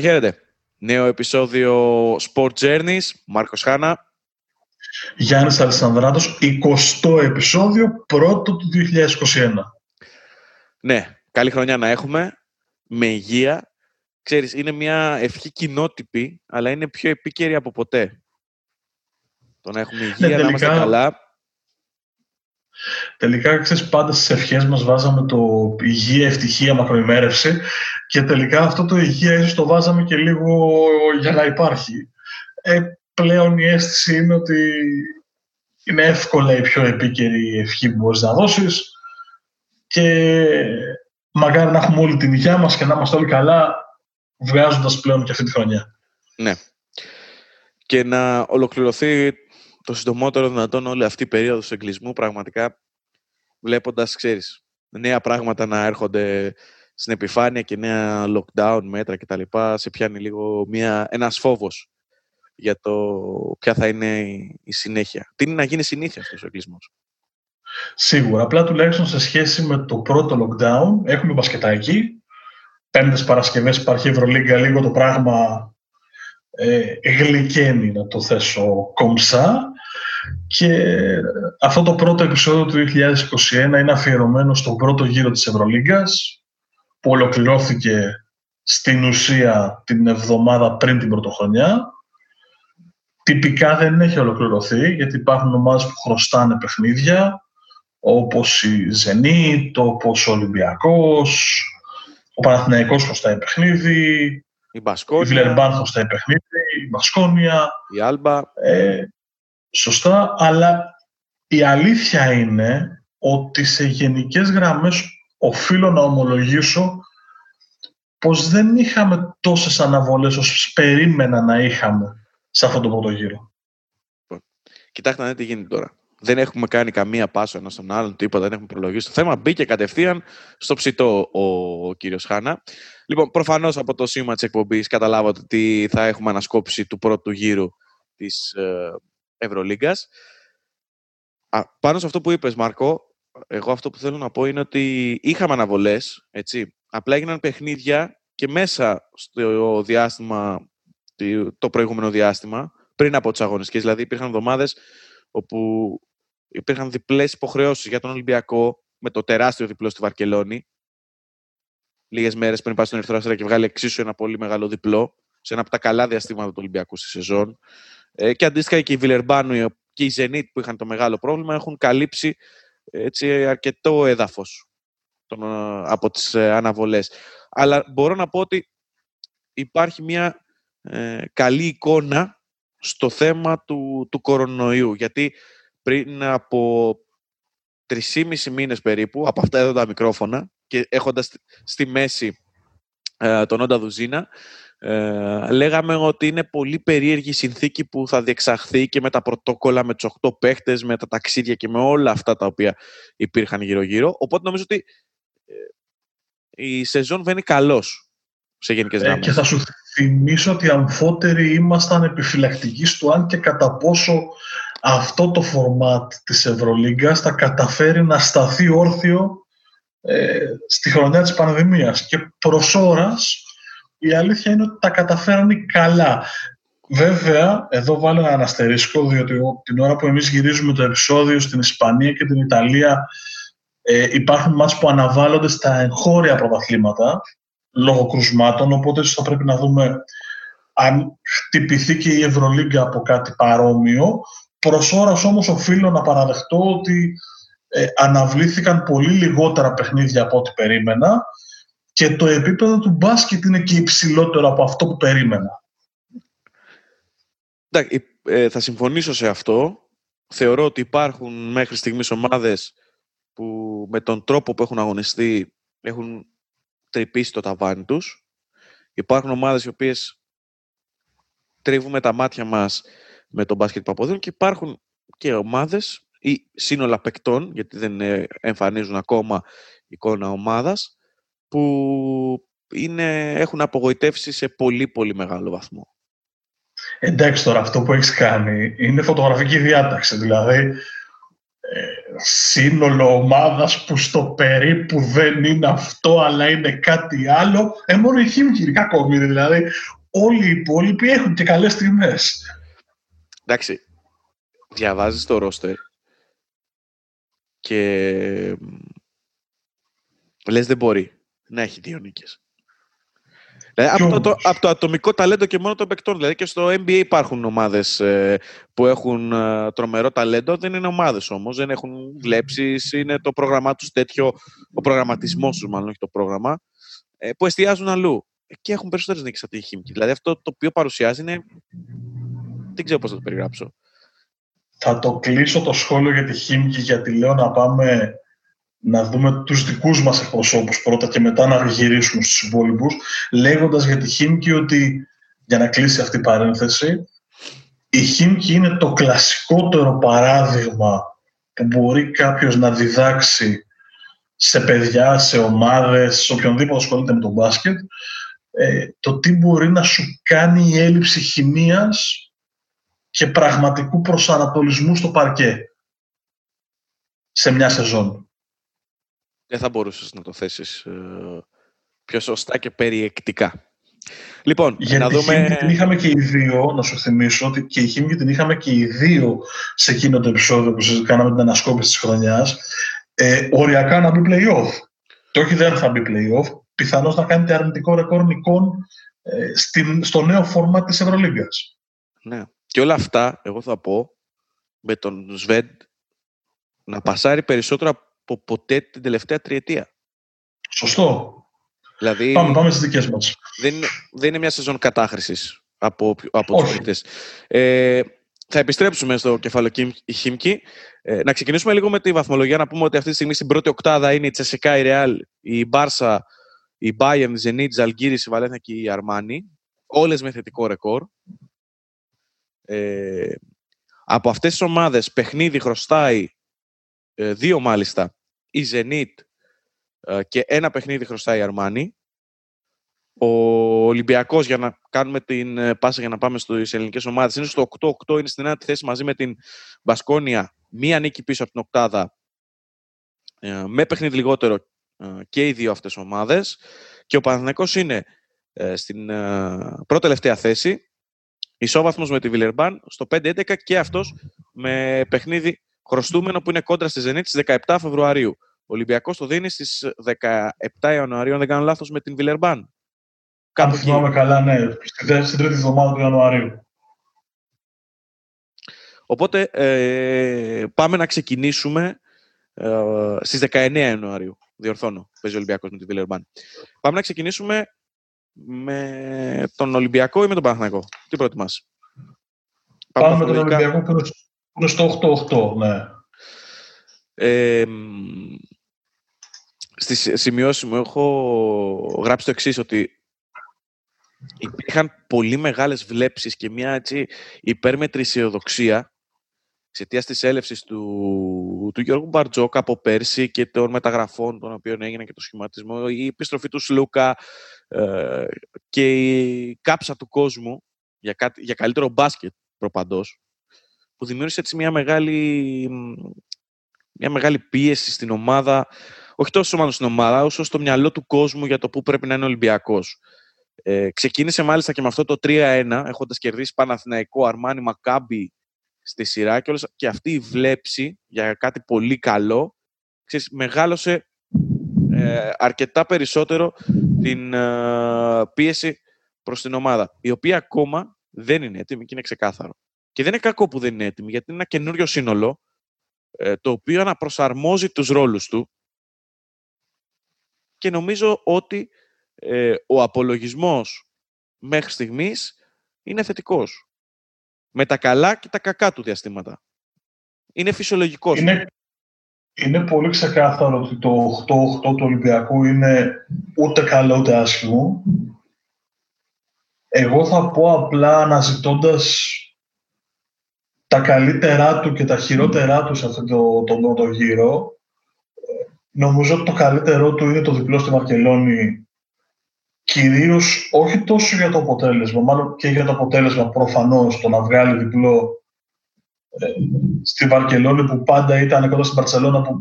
Χαίρετε, χαίρετε. Νέο επεισόδιο Sport Journeys. Μάρκος Χάνα. Γιάννης Αλessανδράτος, 20ο επεισόδιο, πρώτο του 2021. Ναι, καλή χρονιά να έχουμε. Με υγεία. Ξέρεις, είναι μια ευχή κοινότυπη, αλλά είναι πιο επίκαιρη από ποτέ. Το να έχουμε υγεία, να είμαστε τελικά- καλά. Τελικά, ξέρεις, πάντα στις ευχές μας βάζαμε το υγεία, ευτυχία, μακροημέρευση και τελικά αυτό το υγεία ίσως το βάζαμε και λίγο για να υπάρχει. Ε, πλέον η αίσθηση είναι ότι είναι εύκολα η πιο επίκαιρη ευχή που μπορείς να δώσεις και μακάρι να έχουμε όλη την υγεία μας και να είμαστε όλοι καλά βγάζοντας πλέον και αυτή τη χρονιά. Ναι. Και να ολοκληρωθεί το συντομότερο δυνατόν όλη αυτή η περίοδος εγκλισμού πραγματικά βλέποντας, ξέρεις, νέα πράγματα να έρχονται στην επιφάνεια και νέα lockdown μέτρα κτλ. Σε πιάνει λίγο μια, ένας φόβος για το ποια θα είναι η, η συνέχεια. Τι είναι να γίνει συνήθεια αυτός ο εγκλισμός; Σίγουρα. Απλά τουλάχιστον σε σχέση με το πρώτο lockdown έχουμε μπασκετάκι. Πέμπτες Παρασκευές υπάρχει Ευρωλίγκα, λίγο το πράγμα ε, γλυκαίνει, να το θέσω κομψά. Και αυτό το πρώτο επεισόδιο του 2021 είναι αφιερωμένο στον πρώτο γύρο της Ευρωλίγκας που ολοκληρώθηκε στην ουσία την εβδομάδα πριν την πρωτοχρονιά. Τυπικά δεν έχει ολοκληρωθεί γιατί υπάρχουν ομάδες που χρωστάνε παιχνίδια όπως η Ζενίτ, όπως ο Ολυμπιακός, ο Παναθηναϊκός χρωστάει παιχνίδι, Η η Μπασκόνια, Βιλερμπάν χρωστάει παιχνίδι, η Μπασκόνια, η Άλμπα, ε, σωστά, αλλά η αλήθεια είναι ότι σε γενικές γραμμές οφείλω να ομολογήσω πως δεν είχαμε τόσες αναβολές όσο περίμενα να είχαμε σε αυτό το πρώτο γύρο. Κοιτάξτε να δείτε τι γίνεται τώρα. Δεν έχουμε κάνει καμία πάσο ένα στον άλλον, τίποτα, δεν έχουμε προλογίσει το θέμα. Μπήκε κατευθείαν στο ψητό ο, ο κύριος Χάνα. Λοιπόν, προφανώς από το σήμα της εκπομπής καταλάβατε ότι θα έχουμε ανασκόπηση του πρώτου γύρου της ε, Ευρωλίγκα. Πάνω σε αυτό που είπες, Μάρκο, εγώ αυτό που θέλω να πω είναι ότι είχαμε αναβολές, έτσι. Απλά έγιναν παιχνίδια και μέσα στο διάστημα, το προηγούμενο διάστημα, πριν από τις αγωνιστικές. Δηλαδή, υπήρχαν εβδομάδες όπου υπήρχαν διπλές υποχρεώσεις για τον Ολυμπιακό με το τεράστιο διπλό στη Βαρκελόνη. Λίγες μέρες πριν πάει στον Ερυθρό Αστέρα και βγάλει εξίσου ένα πολύ μεγάλο διπλό σε ένα από τα καλά διαστήματα του Ολυμπιακού στη σεζόν. Ε, και αντίστοιχα και η Βιλερμπάνου και η Ζενίτ που είχαν το μεγάλο πρόβλημα έχουν καλύψει έτσι, αρκετό έδαφος τον, από τις ε, αναβολές. Αλλά μπορώ να πω ότι υπάρχει μια ε, καλή εικόνα στο θέμα του, του κορονοϊού. Γιατί πριν από 3,5 μήνες περίπου, από αυτά εδώ τα μικρόφωνα, και έχοντας στη μέση ε, τον Όντα Δουζίνα, ε, λέγαμε ότι είναι πολύ περίεργη η συνθήκη που θα διεξαχθεί και με τα πρωτόκολλα, με τους 8 παίχτες, με τα ταξίδια και με όλα αυτά τα οποία υπήρχαν γύρω-γύρω. Οπότε νομίζω ότι ε, η σεζόν βαίνει καλώς σε γενικές Ε, γραμμές. και θα σου θυμίσω ότι αμφότεροι ήμασταν επιφυλακτικοί στο αν και κατά πόσο αυτό το φορμάτ της Ευρωλίγκας θα καταφέρει να σταθεί όρθιο ε, στη χρονιά της πανδημίας και προς ώρας η αλήθεια είναι ότι τα καταφέρανε καλά. Βέβαια, εδώ βάλω ένα αναστερίσκο, διότι την ώρα που εμείς γυρίζουμε το επεισόδιο στην Ισπανία και την Ιταλία ε, υπάρχουν μάτς που αναβάλλονται στα εγχώρια πρωταθλήματα λόγω κρουσμάτων, οπότε θα πρέπει να δούμε αν χτυπηθεί και η Ευρωλίγκα από κάτι παρόμοιο. Προς ώρας όμως οφείλω να παραδεχτώ ότι ε, αναβλήθηκαν πολύ λιγότερα παιχνίδια από ό,τι περίμενα και το επίπεδο του μπάσκετ είναι και υψηλότερο από αυτό που περίμενα. Εντάξει, ε, θα συμφωνήσω σε αυτό. Θεωρώ ότι υπάρχουν μέχρι στιγμής ομάδες που με τον τρόπο που έχουν αγωνιστεί έχουν τρυπήσει το ταβάνι τους. Υπάρχουν ομάδες οι οποίες τρίβουμε τα μάτια μας με τον μπάσκετ που αποδίδουν και υπάρχουν και ομάδες ή σύνολα παικτών, γιατί δεν ε, εμφανίζουν ακόμα εικόνα ομάδας, που είναι, έχουν απογοητεύσει σε πολύ πολύ μεγάλο βαθμό. Εντάξει τώρα, αυτό που έχεις κάνει είναι φωτογραφική διάταξη. Δηλαδή, ε, σύνολο ομάδας που στο περίπου δεν είναι αυτό, αλλά είναι κάτι άλλο. Ε, μόνο η Χίμκι ακόμη, δηλαδή. Όλοι οι υπόλοιποι έχουν και καλές στιγμές. Εντάξει, διαβάζεις το ρόστερ και λες δεν μπορεί να έχει δύο νίκες. Δηλαδή, από, το, από το ατομικό ταλέντο και μόνο των παικτών. Δηλαδή και στο NBA υπάρχουν ομάδες ε, που έχουν ε, τρομερό ταλέντο. Δεν είναι ομάδες όμως. Δεν έχουν βλέψεις. Είναι το πρόγραμμά τους τέτοιο. Ο προγραμματισμός τους, μάλλον, όχι το πρόγραμμα. Ε, που εστιάζουν αλλού. Και έχουν περισσότερες νίκες από τη Χίμικη. Δηλαδή αυτό το οποίο παρουσιάζει είναι. Δεν ξέρω πώς θα το περιγράψω. Θα το κλείσω το σχόλιο για τη Χίμικη γιατί λέω να πάμε να δούμε τους δικούς μας εκπροσώπους πρώτα και μετά να γυρίσουμε στους υπόλοιπους, λέγοντας για τη Χίμκι ότι, για να κλείσει αυτή η παρένθεση, η Χίμκι είναι το κλασικότερο παράδειγμα που μπορεί κάποιος να διδάξει σε παιδιά, σε ομάδες, σε οποιονδήποτε ασχολείται με τον μπάσκετ, ε, το τι μπορεί να σου κάνει η έλλειψη χημίας και πραγματικού προσανατολισμού στο παρκέ σε μια σεζόν δεν θα μπορούσες να το θέσεις ε, πιο σωστά και περιεκτικά. Λοιπόν, Γιατί να δούμε... την είχαμε και οι δύο, να σου θυμίσω, ότι και η Χίμικη την είχαμε και οι δύο σε εκείνο το επεισόδιο που κάναμε την ανασκόπηση της χρονιάς, ε, οριακά να μπει play-off. Και όχι δεν θα μπει play-off, πιθανώς να κάνει αρνητικό ρεκόρ νικών ε, στην, στο νέο φόρμα της Ευρωλίγκας. Ναι. Και όλα αυτά, εγώ θα πω, με τον Σβέντ να πασάρει περισσότερο από ποτέ την τελευταία τριετία. Σωστό. Δηλαδή, πάμε, πάμε στις δικές μας. Δεν είναι, δεν είναι μια σεζόν κατάχρησης από, από τους παίκτες. Ε, θα επιστρέψουμε στο κεφάλαιο Χίμκι. Ε, να ξεκινήσουμε λίγο με τη βαθμολογία. Να πούμε ότι αυτή τη στιγμή στην πρώτη οκτάδα είναι η Τσεσεκά, η Ρεάλ, η Μπάρσα, η Bayern, η Zenit, η Ζαλγκύρη, η Βαλένθια και η Αρμάνη. Όλες με θετικό ρεκόρ. Ε, από αυτές τις ομάδες παιχνίδι χρωστάει ε, δύο μάλιστα, η Zenit ε, και ένα παιχνίδι χρωστάει η Αρμάνη. Ο Ολυμπιακός, για να κάνουμε την ε, πάσα για να πάμε στις ελληνικές ομάδες, είναι στο 8-8, είναι στην ένατη θέση μαζί με την Μπασκόνια, μία νίκη πίσω από την οκτάδα, με παιχνίδι λιγότερο και οι δύο αυτές ομάδες. Και ο Παναθηναϊκός είναι στην πρώτη τελευταία θέση, ισόβαθμος με τη Βιλερμπάν, στο 5-11 και αυτός με παιχνίδι χρωστούμενο που είναι κόντρα στη Ζενίτ στις 17 Φεβρουαρίου. Ο Ολυμπιακός το δίνει στις 17 Ιανουαρίου, αν δεν κάνω λάθος, με την Βιλερμπάν. Κάπου θυμάμαι καλά, ναι. Στην τρίτη εβδομάδα του Ιανουαρίου. Οπότε ε, πάμε να ξεκινήσουμε ε, στις 19 Ιανουαρίου. Διορθώνω, παίζει ο Ολυμπιακός με την Βιλερμπάν. Πάμε να ξεκινήσουμε με τον Ολυμπιακό ή με τον Παναθηναϊκό. Τι προτιμάς; Πάμε, Πάμε με τον Ολυμπιακό που είναι στο 8-8, ναι. Ε, στις σημειώσεις μου έχω γράψει το εξής ότι υπήρχαν πολύ μεγάλες βλέψεις και μια έτσι υπέρμετρη αισιοδοξία εξαιτίας της έλευσης του, του Γιώργου Μπαρτζόκα από πέρσι και των μεταγραφών των οποίων έγινε και το σχηματισμό, η επιστροφή του Σλούκα ε, και η κάψα του κόσμου για, κάτι, για καλύτερο μπάσκετ προπαντός που δημιούργησε έτσι μια μεγάλη, μια μεγάλη πίεση στην ομάδα όχι τόσο μάλλον στην ομάδα, όσο στο μυαλό του κόσμου για το πού πρέπει να είναι ο Ολυμπιακός. Ε, ξεκίνησε μάλιστα και με αυτό το 3-1, έχοντας κερδίσει Παναθηναϊκό, Αρμάνι, Μακάμπι στη σειρά και, όλες, και αυτή η βλέψη για κάτι πολύ καλό ξέρεις, μεγάλωσε ε, αρκετά περισσότερο την ε, πίεση προς την ομάδα, η οποία ακόμα δεν είναι έτοιμη και είναι ξεκάθαρο. Και δεν είναι κακό που δεν είναι έτοιμη, γιατί είναι ένα καινούριο σύνολο, ε, το οποίο αναπροσαρμόζει τους ρόλους του και νομίζω ότι ε, ο απολογισμός μέχρι στιγμής είναι θετικός. Με τα καλά και τα κακά του διαστήματα. Είναι φυσιολογικός. Είναι, είναι πολύ ξεκάθαρο ότι το 8-8 του Ολυμπιακού είναι ούτε καλό ούτε άσχημο. Εγώ θα πω απλά αναζητώντας τα καλύτερά του και τα χειρότερά του σε αυτόν τον το πρώτο γύρο. Νομίζω ότι το καλύτερό του είναι το διπλό στη Βαρκελόνη κυρίως όχι τόσο για το αποτέλεσμα, μάλλον και για το αποτέλεσμα προφανώς το να βγάλει διπλό ε, στη Βαρκελόνη που πάντα ήταν κοντά στην Παρσελόνα που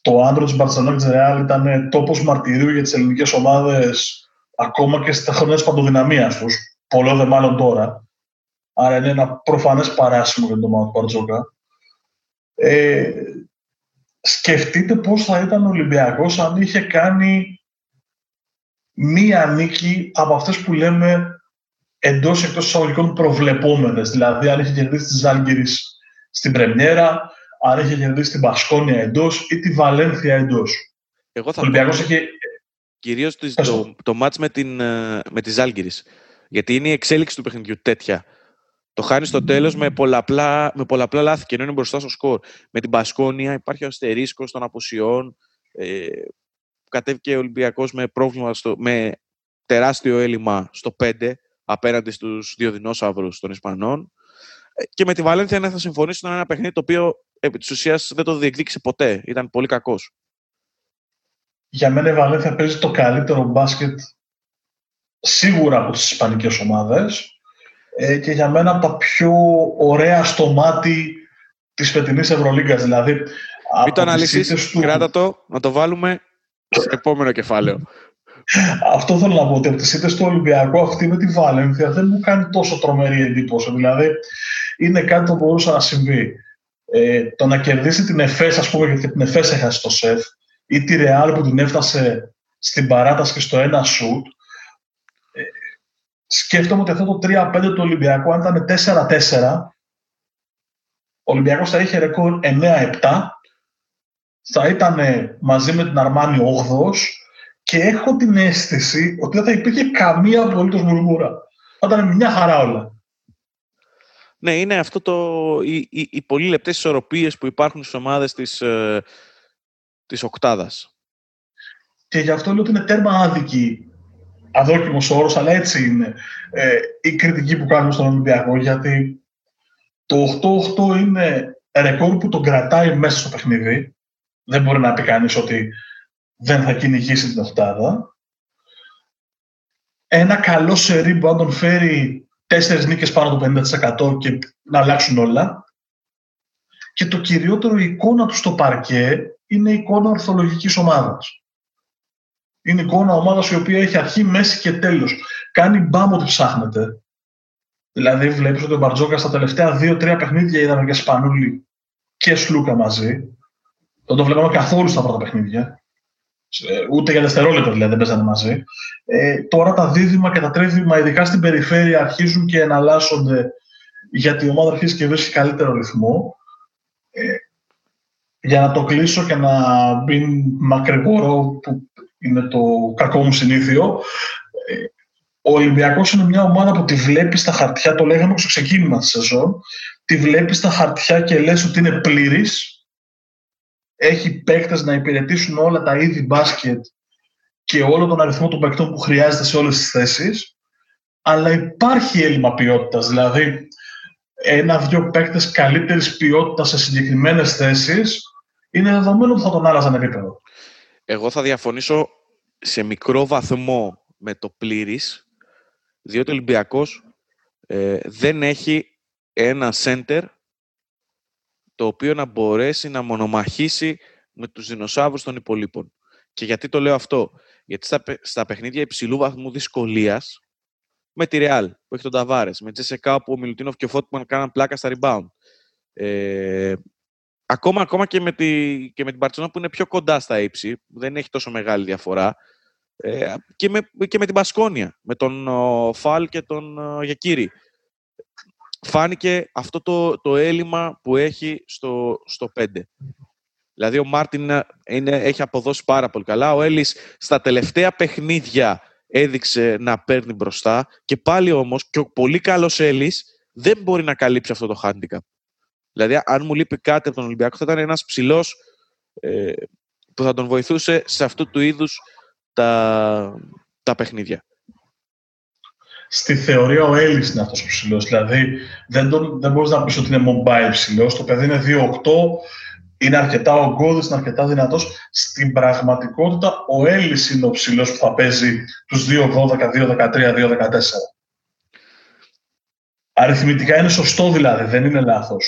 το άντρο της Μπαρσελόνας της Ρεάλ ήταν τόπος μαρτυρίου για τις ελληνικές ομάδες ακόμα και στα χρόνια της παντοδυναμίας τους, πολλό δε μάλλον τώρα. Άρα είναι ένα προφανές παράσημο για τον ομάδα του Μπαρτζόκα. Ε, σκεφτείτε πώς θα ήταν ο Ολυμπιακός αν είχε κάνει μία νίκη από αυτές που λέμε εντός εκτός εισαγωγικών προβλεπόμενες. Δηλαδή, αν είχε κερδίσει τη Ζάλγκυρης στην Πρεμιέρα, αν είχε κερδίσει την Πασκόνια εντός ή τη Βαλένθια εντός. Εγώ θα ο Ολυμπιακός έχει... Κυρίως το, το, το μάτς με, την, ε, με τη Ζάλγκυρης. Γιατί είναι η εξέλιξη του παιχνιδιού τέτοια. Το χάνεις στο τέλος με πολλαπλά, με πολλαπλά λάθη και ενώ είναι μπροστά στο σκορ. Με την Πασκόνια υπάρχει ο αστερίσκος των αποσιών. Ε, κατέβηκε ο Ολυμπιακός με πρόβλημα, στο, με τεράστιο έλλειμμα στο 5 απέναντι στους δύο δεινόσαυρους των Ισπανών. Ε, και με τη Βαλένθια να θα συμφωνήσουν ένα παιχνίδι το οποίο επί της ουσίας δεν το διεκδίκησε ποτέ. Ήταν πολύ κακός. Για μένα η Βαλένθια παίζει το καλύτερο μπάσκετ σίγουρα από τις ισπανικές ομάδες ε, και για μένα από τα πιο ωραία στο μάτι της φετινής Ευρωλίγκας. Δηλαδή, Μην το αναλύσεις, του... κράτα το, να το βάλουμε στο επόμενο κεφάλαιο. Αυτό θέλω να πω ότι από τις ήττε του Ολυμπιακού αυτή με τη Βαλένθια δεν μου κάνει τόσο τρομερή εντύπωση. Δηλαδή είναι κάτι που μπορούσε να συμβεί. Ε, το να κερδίσει την ΕΦΕΣ, ας πούμε, γιατί την ΕΦΕΣ έχασε στο σεφ, ή τη Ρεάλ που την έφτασε στην παράταση και στο ένα σουτ. Ε, σκέφτομαι ότι αυτό το 3-5 του Ολυμπιακού, αν ήταν 4-4, ο Ολυμπιακός θα είχε ρεκόρ 9-7 θα ήταν μαζί με την Αρμάνη 8 και έχω την αίσθηση ότι δεν θα υπήρχε καμία απολύτως μουρμούρα. Θα ήταν μια χαρά όλα. Ναι, είναι αυτό το, οι, οι, οι πολύ λεπτές ισορροπίες που υπάρχουν στις ομάδες της, ε, της οκτάδας. Και γι' αυτό λέω ότι είναι τέρμα άδικη αδόκιμος όρος, αλλά έτσι είναι ε, η κριτική που κάνουμε στον Ολυμπιακό, γιατί το 8-8 είναι ρεκόρ που τον κρατάει μέσα στο παιχνίδι δεν μπορεί να πει κανείς ότι δεν θα κυνηγήσει την οχτάδα. Ένα καλό σερί που αν τον φέρει τέσσερις νίκες πάνω το 50% και να αλλάξουν όλα. Και το κυριότερο η εικόνα του στο παρκέ είναι η εικόνα ορθολογικής ομάδας. Είναι η εικόνα ομάδας η οποία έχει αρχή, μέση και τέλος. Κάνει μπάμ ότι ψάχνεται. Δηλαδή βλέπεις ότι ο Μπαρτζόκα στα τελευταία δύο-τρία παιχνίδια είδαμε και Σπανούλη και Σλούκα μαζί. Δεν το βλέπαμε καθόλου στα πρώτα παιχνίδια. Ούτε για δευτερόλεπτα δηλαδή δεν παίζανε μαζί. Ε, τώρα τα δίδυμα και τα τρίδυμα, ειδικά στην περιφέρεια, αρχίζουν και εναλλάσσονται γιατί η ομάδα αρχίζει και βρίσκει καλύτερο ρυθμό. Ε, για να το κλείσω και να μπει μακρηγορό, που είναι το κακό μου συνήθειο, ε, ο Ολυμπιακός είναι μια ομάδα που τη βλέπεις στα χαρτιά, το λέγαμε στο ξεκίνημα της σεζόν, τη βλέπεις στα χαρτιά και λες ότι είναι πλήρης, έχει παίκτες να υπηρετήσουν όλα τα είδη μπάσκετ και όλο τον αριθμό των παίκτων που χρειάζεται σε όλες τις θέσεις, αλλά υπάρχει έλλειμμα ποιότητας. Δηλαδή, ένα-δυο παίκτες καλύτερης ποιότητας σε συγκεκριμένες θέσεις είναι δεδομένο ότι θα τον άλλαζαν επίπεδο. Εγώ θα διαφωνήσω σε μικρό βαθμό με το πλήρης, διότι ο Ολυμπιακός ε, δεν έχει ένα center το οποίο να μπορέσει να μονομαχήσει με τους δεινοσαύρους των υπολείπων. Και γιατί το λέω αυτό; Γιατί στα, στα παιχνίδια υψηλού βαθμού δυσκολίας, με τη Real που έχει τον Ταβάρε, με Τζεσεκά που ο Μιλουτίνοφ και ο Φώτμαν κάναν πλάκα στα rebound. Ε, ακόμα, ακόμα και με, τη, και με την Παρτσόνα που είναι πιο κοντά στα ύψη, δεν έχει τόσο μεγάλη διαφορά. Ε, και, με, και με την Πασκόνια, με τον ο, Φαλ και τον ο, Γεκύρη. Φάνηκε αυτό το, το έλλειμμα που έχει στο, στο 5. Δηλαδή ο Μάρτιν είναι, έχει αποδώσει πάρα πολύ καλά. Ο Έλλης στα τελευταία παιχνίδια έδειξε να παίρνει μπροστά και πάλι όμως και ο πολύ καλός Έλλης δεν μπορεί να καλύψει αυτό το handicap. Δηλαδή αν μου λείπει κάτι από τον Ολυμπιακό θα ήταν ένας ψηλός ε, που θα τον βοηθούσε σε αυτού του είδους τα, τα παιχνίδια. Στη θεωρία ο Έλλης είναι αυτός ο ψηλός. Δηλαδή δεν, τον, δεν μπορείς να πεις ότι είναι mobile ψηλός. Το παιδί είναι 2-8, είναι αρκετά ογκώδης, είναι αρκετά δυνατός. Στην πραγματικότητα, ο Έλλης είναι ο ψηλός που θα παίζει τους 2-12, 2-13, 2-14. Αριθμητικά είναι σωστό δηλαδή, δεν είναι λάθος.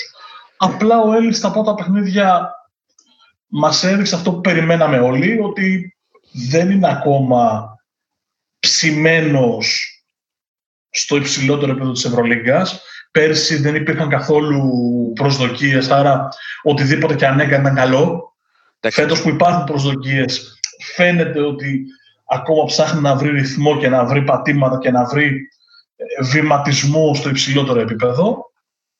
Απλά ο Έλλης στα πρώτα παιχνίδια μας έδειξε αυτό που περιμέναμε όλοι, ότι δεν είναι ακόμα ψημένος στο υψηλότερο επίπεδο της Ευρωλίγκας. Πέρσι δεν υπήρχαν καθόλου προσδοκίες, άρα οτιδήποτε και αν έκανε ήταν καλό. Φέτος που υπάρχουν προσδοκίες, φαίνεται ότι ακόμα ψάχνει να βρει ρυθμό και να βρει πατήματα και να βρει ε, βηματισμό στο υψηλότερο επίπεδο.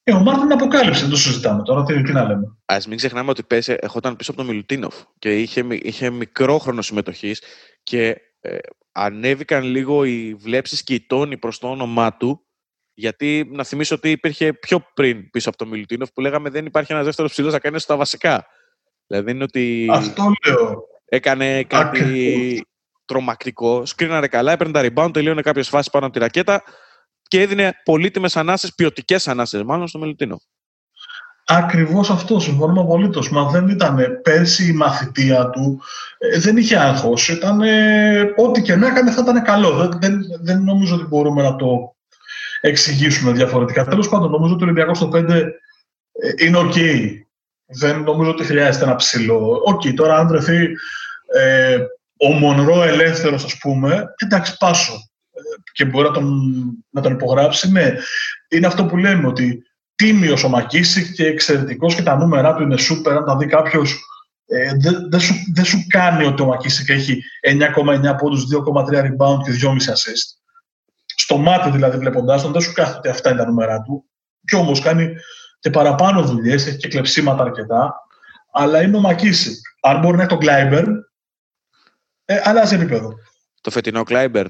Ε, ο Μάρτιν αποκάλυψε, δεν το συζητάμε τώρα, τι, τι να λέμε. Α μην ξεχνάμε ότι πέσε, ερχόταν πίσω από τον Μιλουτίνοφ και είχε, είχε μικρό χρόνο συμμετοχής και ε, ανέβηκαν λίγο οι βλέψεις και οι τόνοι προς το όνομά του γιατί να θυμίσω ότι υπήρχε πιο πριν πίσω από τον Μιλουτίνοφ που λέγαμε δεν υπάρχει ένας δεύτερος ψηλός να κάνει στα βασικά. Δηλαδή δεν είναι ότι Αυτό λέω. έκανε κάτι Ακριβώς. τρομακτικό. Σκρίναρε καλά, έπαιρνε τα rebound, τελείωνε κάποιες φάσεις πάνω από τη ρακέτα και έδινε πολύτιμες ανάσες, ποιοτικές ανάσες μάλλον στο Μιλουτίνοφ. Ακριβώς αυτό, συμφωνούμε απολύτως. Μα δεν ήταν πέρσι η μαθητεία του, ε, δεν είχε άγχος. Ήταν ό,τι και να έκανε θα ήταν καλό. Δεν, δεν, δεν νομίζω ότι μπορούμε να το εξηγήσουμε διαφορετικά. Τέλος πάντων, νομίζω ότι ο Ολυμπιακός στο 5 ε, είναι οκ. Δεν νομίζω ότι χρειάζεται ένα ψηλό. Ok, okay, τώρα αν βρεθεί ε, ο Μονρό ελεύθερος, ας πούμε, εντάξει, πάσο. Ε, και μπορεί να τον, να τον υπογράψει, ναι. Είναι αυτό που λέμε ότι τίμιο ο Μακίσικ και εξαιρετικός και τα νούμερα του είναι σούπερ. Αν τα δει κάποιος, ε, δεν δε σου, δε σου κάνει ότι ο Μακίσικ έχει 9,9 πόντους, 2,3 rebound και 2,5 assist. Στο μάτι δηλαδή βλέποντάς τον, δεν σου κάθεται ότι αυτά είναι τα νούμερα του. Κι όμως κάνει και παραπάνω δουλειές, έχει και κλεψίματα αρκετά. Αλλά είναι ο Μακίσικ. Αν μπορεί να έχει τον Κλάιμπερ, ε, αλλάζει επίπεδο. Το φετινό Κλάιμπερ.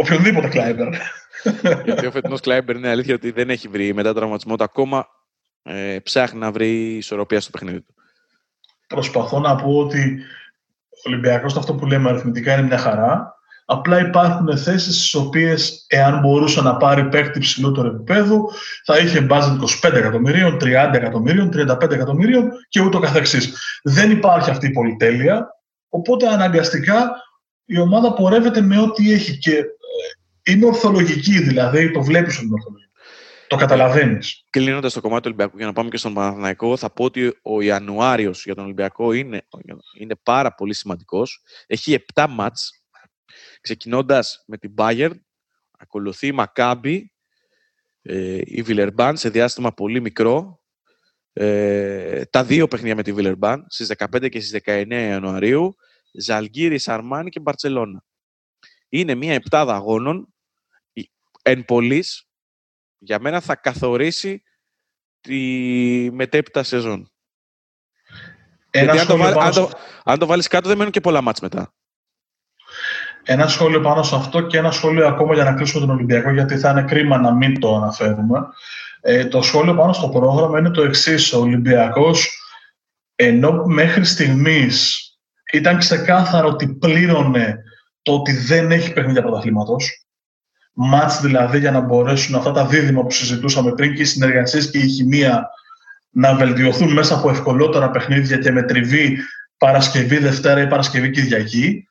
Οποιονδήποτε Κλάιμπερ. Γιατί ο φετινός Κλάιμπερ είναι αλήθεια ότι δεν έχει βρει μετά τραυματισμό του ακόμα. Ε, ψάχνει να βρει ισορροπία στο παιχνίδι του. Προσπαθώ να πω ότι ο Ολυμπιακός αυτό που λέμε αριθμητικά είναι μια χαρά. Απλά υπάρχουν θέσεις στις οποίες, εάν μπορούσε να πάρει παίκτη ψηλότερου επιπέδου, θα είχε μπάζετ 25 εκατομμυρίων, 30 εκατομμυρίων, 35 εκατομμυρίων και ούτω καθεξής. Δεν υπάρχει αυτή η πολυτέλεια, οπότε αναγκαστικά η ομάδα πορεύεται με ό,τι έχει και ε, είναι ορθολογική, δηλαδή το βλέπεις ότι είναι ορθολογική. Το καταλαβαίνεις. Κλείνοντας το κομμάτι του Ολυμπιακού, για να πάμε και στον Παναθηναϊκό, θα πω ότι ο Ιανουάριος για τον Ολυμπιακό είναι, είναι πάρα πολύ σημαντικός. Έχει 7 μάτς. Ξεκινώντας με την Bayern, ακολουθεί η Μακάμπη, ε, η Βιλερμπάν σε διάστημα πολύ μικρό. Ε, τα δύο παιχνίδια με τη Βιλερμπάν στις 15 και στις 19 Ιανουαρίου. Ζαλγκύρη, Σαρμάνι και Μπαρτσελώνα είναι μια επτάδα αγώνων εν πολλής, για μένα θα καθορίσει τη μετέπειτα σεζόν. Ένα αν, το βάλ, αν, το, αν το βάλεις κάτω δεν μένουν και πολλά μάτς μετά. Ένα σχόλιο πάνω σε αυτό και ένα σχόλιο ακόμα για να κλείσουμε τον Ολυμπιακό, γιατί θα είναι κρίμα να μην το αναφέρουμε. Ε, το σχόλιο πάνω στο πρόγραμμα είναι το εξής. Ο Ολυμπιακός, ενώ μέχρι στιγμής ήταν ξεκάθαρο ότι πλήρωνε το ότι δεν έχει παιχνίδια πρωταθλήματος. Μάτς δηλαδή για να μπορέσουν αυτά τα δίδυμα που συζητούσαμε πριν και οι συνεργασίες και η χημεία να βελτιωθούν μέσα από ευκολότερα παιχνίδια και με τριβή Παρασκευή Δευτέρα ή Παρασκευή Κυριακή.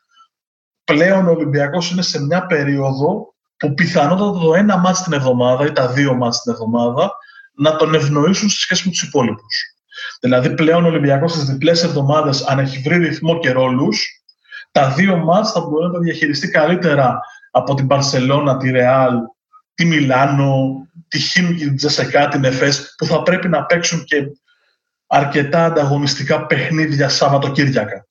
Πλέον ο Ολυμπιακός είναι σε μια περίοδο που πιθανότατα το ένα μάτς την εβδομάδα ή τα δύο μάτς την εβδομάδα να τον ευνοήσουν σε σχέση με τους υπόλοιπους. Δηλαδή πλέον ο Ολυμπιακός στις διπλές εβδομάδες, αν έχει βρει ρυθμό και ρόλους, τα δύο μάτς θα μπορεί να τα διαχειριστεί καλύτερα από την Παρσελώνα, τη Ρεάλ, τη Μιλάνο, τη Χίμικη, την Τζεσεκά, την Εφές, που θα πρέπει να παίξουν και αρκετά ανταγωνιστικά παιχνίδια Σαββατοκύριακα.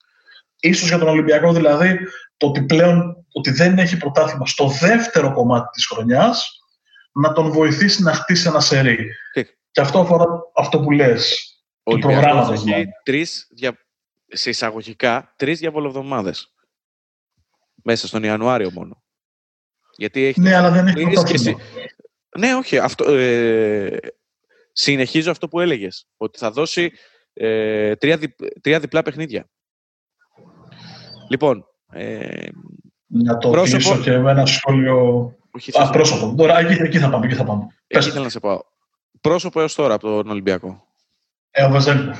Ίσως για τον Ολυμπιακό δηλαδή το ότι πλέον ότι δεν έχει πρωτάθλημα στο δεύτερο κομμάτι της χρονιάς να τον βοηθήσει να χτίσει ένα σερί. Και, αυτό αφορά αυτό που λες. Ο Ολυμπιακός έχει δηλαδή. τρεις, δια... σε εισαγωγικά, τρεις διαβολοβδομάδες. Μέσα στον Ιανουάριο μόνο. Γιατί έχει ναι, αλλά δεν έχει πρωτάθλημα. Ναι, όχι. Αυτό, ε, συνεχίζω αυτό που έλεγες. Ότι θα δώσει ε, τρία, δι, τρία διπλά παιχνίδια. Λοιπόν, ε, να το πρόσωπο... και με ένα σχόλιο... Όχι, Α, πρόσωπο. Τώρα, εκεί, εκεί, θα πάμε. Εκεί, θα πάμε. εκεί ήθελα να σε πάω. Πρόσωπο έως τώρα από τον Ολυμπιακό. Ε, ο Βαζέλκο.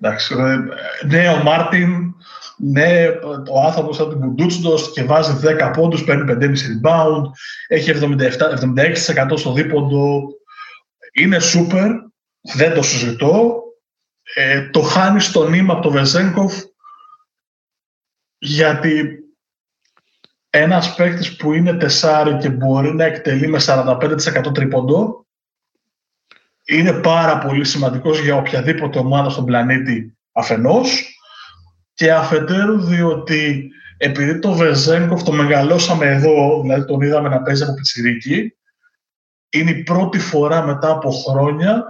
Εντάξει, ναι, ο Μάρτιν, ναι, ο άνθρωπος από την Κουντούτσντος και βάζει 10 πόντους, παίρνει 5,5 rebound, έχει 77, 76% στο δίποντο, είναι σούπερ, δεν το συζητώ. Ε, το χάνει στο νήμα από το Βεζέγκοφ γιατί ένας παίκτης που είναι τεσάρι και μπορεί να εκτελεί με 45% τρίποντο είναι πάρα πολύ σημαντικός για οποιαδήποτε ομάδα στον πλανήτη αφενός και αφετέρου διότι επειδή το Βεζέγκοφ το μεγαλώσαμε εδώ, δηλαδή τον είδαμε να παίζει από πιτσιρίκι, είναι η πρώτη φορά μετά από χρόνια,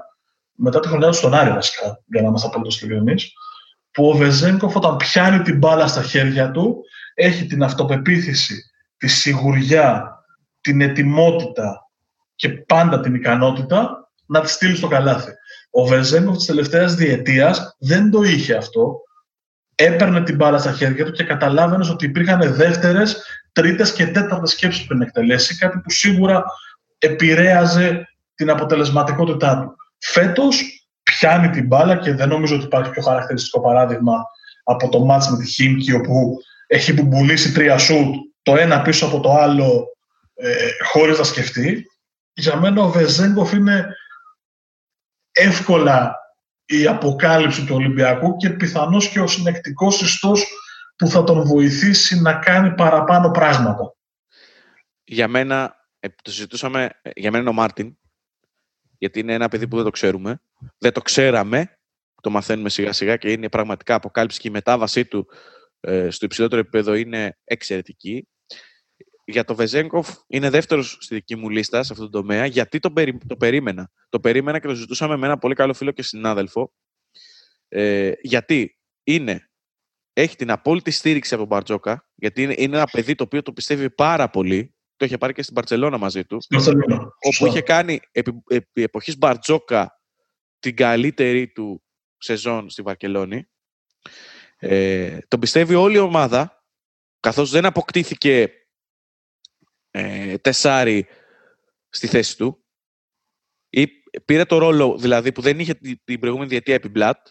μετά τη χρονιά του στον Άρη βασικά, για να είμαστε απόλυτο ειλικρινείς, που ο Βεζέγκοφ όταν πιάνει την μπάλα στα χέρια του, έχει την αυτοπεποίθηση, τη σιγουριά, την ετοιμότητα και πάντα την ικανότητα να τη στείλει στο καλάθι. Ο Βεζέγκοφ της τελευταίας διετίας δεν το είχε αυτό. Έπαιρνε την μπάλα στα χέρια του και καταλάβαινες ότι υπήρχαν δεύτερες, τρίτες και τέταρτες σκέψεις που να εκτελέσει. Κάτι που σίγουρα επηρέαζε την αποτελεσματικότητά του. Φέτος πιάνει την μπάλα και δεν νομίζω ότι υπάρχει πιο χαρακτηριστικό παράδειγμα από το μάτς με τη Χίμκι όπου έχει μπουμπουλήσει τρία σουτ το ένα πίσω από το άλλο ε, χωρίς να σκεφτεί. Για μένα ο Βεζέγκοφ είναι εύκολα η αποκάλυψη του Ολυμπιακού και πιθανώς και ο συνεκτικός ιστός που θα τον βοηθήσει να κάνει παραπάνω πράγματα. Για μένα ε, το συζητούσαμε, ε, για μένα είναι ο Μάρτιν, γιατί είναι ένα παιδί που δεν το ξέρουμε. Δεν το ξέραμε, το μαθαίνουμε σιγά σιγά και είναι πραγματικά αποκάλυψη και η μετάβασή του ε, στο υψηλότερο επίπεδο είναι εξαιρετική. Για το Βεζέγκοφ είναι δεύτερος στη δική μου λίστα σε αυτό το τομέα, γιατί το, περί, το περίμενα. Το περίμενα και το ζητούσαμε με ένα πολύ καλό φίλο και συνάδελφο. Ε, γιατί είναι, έχει την απόλυτη στήριξη από τον Μπαρτζόκα, γιατί είναι, είναι ένα παιδί το οποίο το πιστεύει πάρα πολύ το είχε πάρει και στην Παρσελώνα μαζί του. Όπου είχε κάνει επί, επί εποχής Μπαρτζόκα την καλύτερη του σεζόν στη Βαρκελόνη. Ε, τον πιστεύει όλη η ομάδα, καθώς δεν αποκτήθηκε ε, τεσάρι στη θέση του. Ή πήρε το ρόλο, δηλαδή, που δεν είχε την προηγούμενη διετία επί Μπλατ.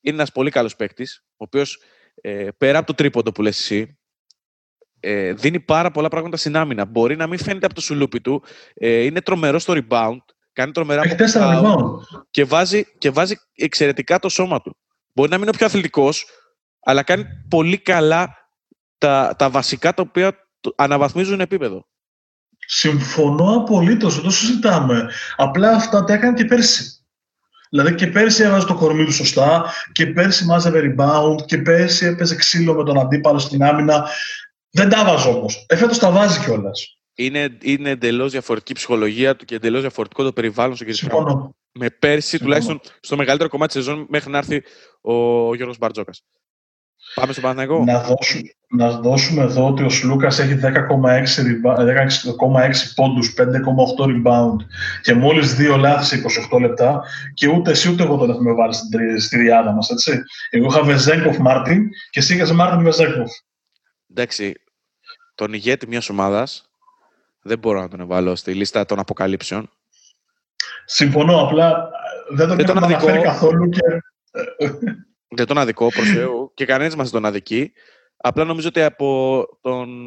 Είναι ένας πολύ καλός παίκτης, ο οποίος ε, πέρα από το τρίποντο που λες εσύ, ε, δίνει πάρα πολλά πράγματα στην άμυνα. Μπορεί να μην φαίνεται από το σουλούπι του. Ε, είναι τρομερός στο rebound. Κάνει τρομερά rebound. Και βάζει, και βάζει εξαιρετικά το σώμα του. Μπορεί να μην είναι ο πιο αθλητικός, αλλά κάνει πολύ καλά τα, τα βασικά τα οποία αναβαθμίζουν επίπεδο. Συμφωνώ απολύτως, δεν το συζητάμε. Απλά αυτά τα έκανε και πέρσι. Δηλαδή και πέρσι έβαζε το κορμί του σωστά και πέρσι μάζευε rebound και πέρσι έπαιζε ξύλο με τον αντίπαλο στην άμυνα. Δεν τα βάζει όμως. Εφέτο τα βάζει κιόλας. Είναι, είναι εντελώς διαφορετική ψυχολογία του και εντελώς διαφορετικό το περιβάλλον στο Συμφωνώ. Με πέρσι, τουλάχιστον στο μεγαλύτερο κομμάτι της σεζόν, μέχρι να έρθει ο Γιώργος Μπαρτζόκας. Πάμε στο Παναγό. Να, δώσουμε, να δώσουμε εδώ ότι ο Σλούκας έχει 10,6 πόντους, 5,8 rebound και μόλις δύο λάθη σε 28 λεπτά. Και ούτε εσύ ούτε εγώ τον έχουμε βάλει στη, στη δυάδα μας. Εγώ είχα Βεζένκοφ Μάρτιν και εσύ είχες Μάρτιν Βεζένκοφ. Εντάξει, τον ηγέτη μιας ομάδας δεν μπορώ να τον βάλω στη λίστα των αποκαλύψεων. Συμφωνώ, απλά δεν τον, δεν τον αναφέρει καθόλου και... Δεν τον αδικό προς Θεού και κανένας μας δεν τον αδικεί. Απλά νομίζω ότι από τον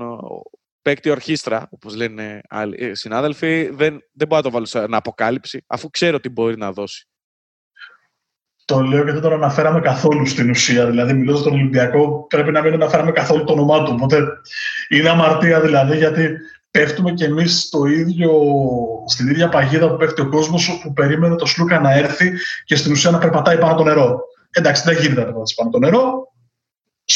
παίκτη ορχήστρα, όπως λένε άλλοι συνάδελφοι, δεν, δεν μπορώ να το βάλω σαν αποκάλυψη, αφού ξέρω τι μπορεί να δώσει. Το λέω γιατί τον αναφέραμε καθόλου στην ουσία. Δηλαδή, μιλώντας τον Ολυμπιακό, πρέπει να μην αναφέραμε καθόλου το όνομά του. Οπότε είναι αμαρτία δηλαδή, γιατί πέφτουμε κι εμείς στην ίδια παγίδα που πέφτει ο κόσμος που περίμενε το Σλούκα να έρθει και στην ουσία να περπατάει πάνω το νερό. Εντάξει, δεν γίνεται να περπατήσει πάνω το νερό.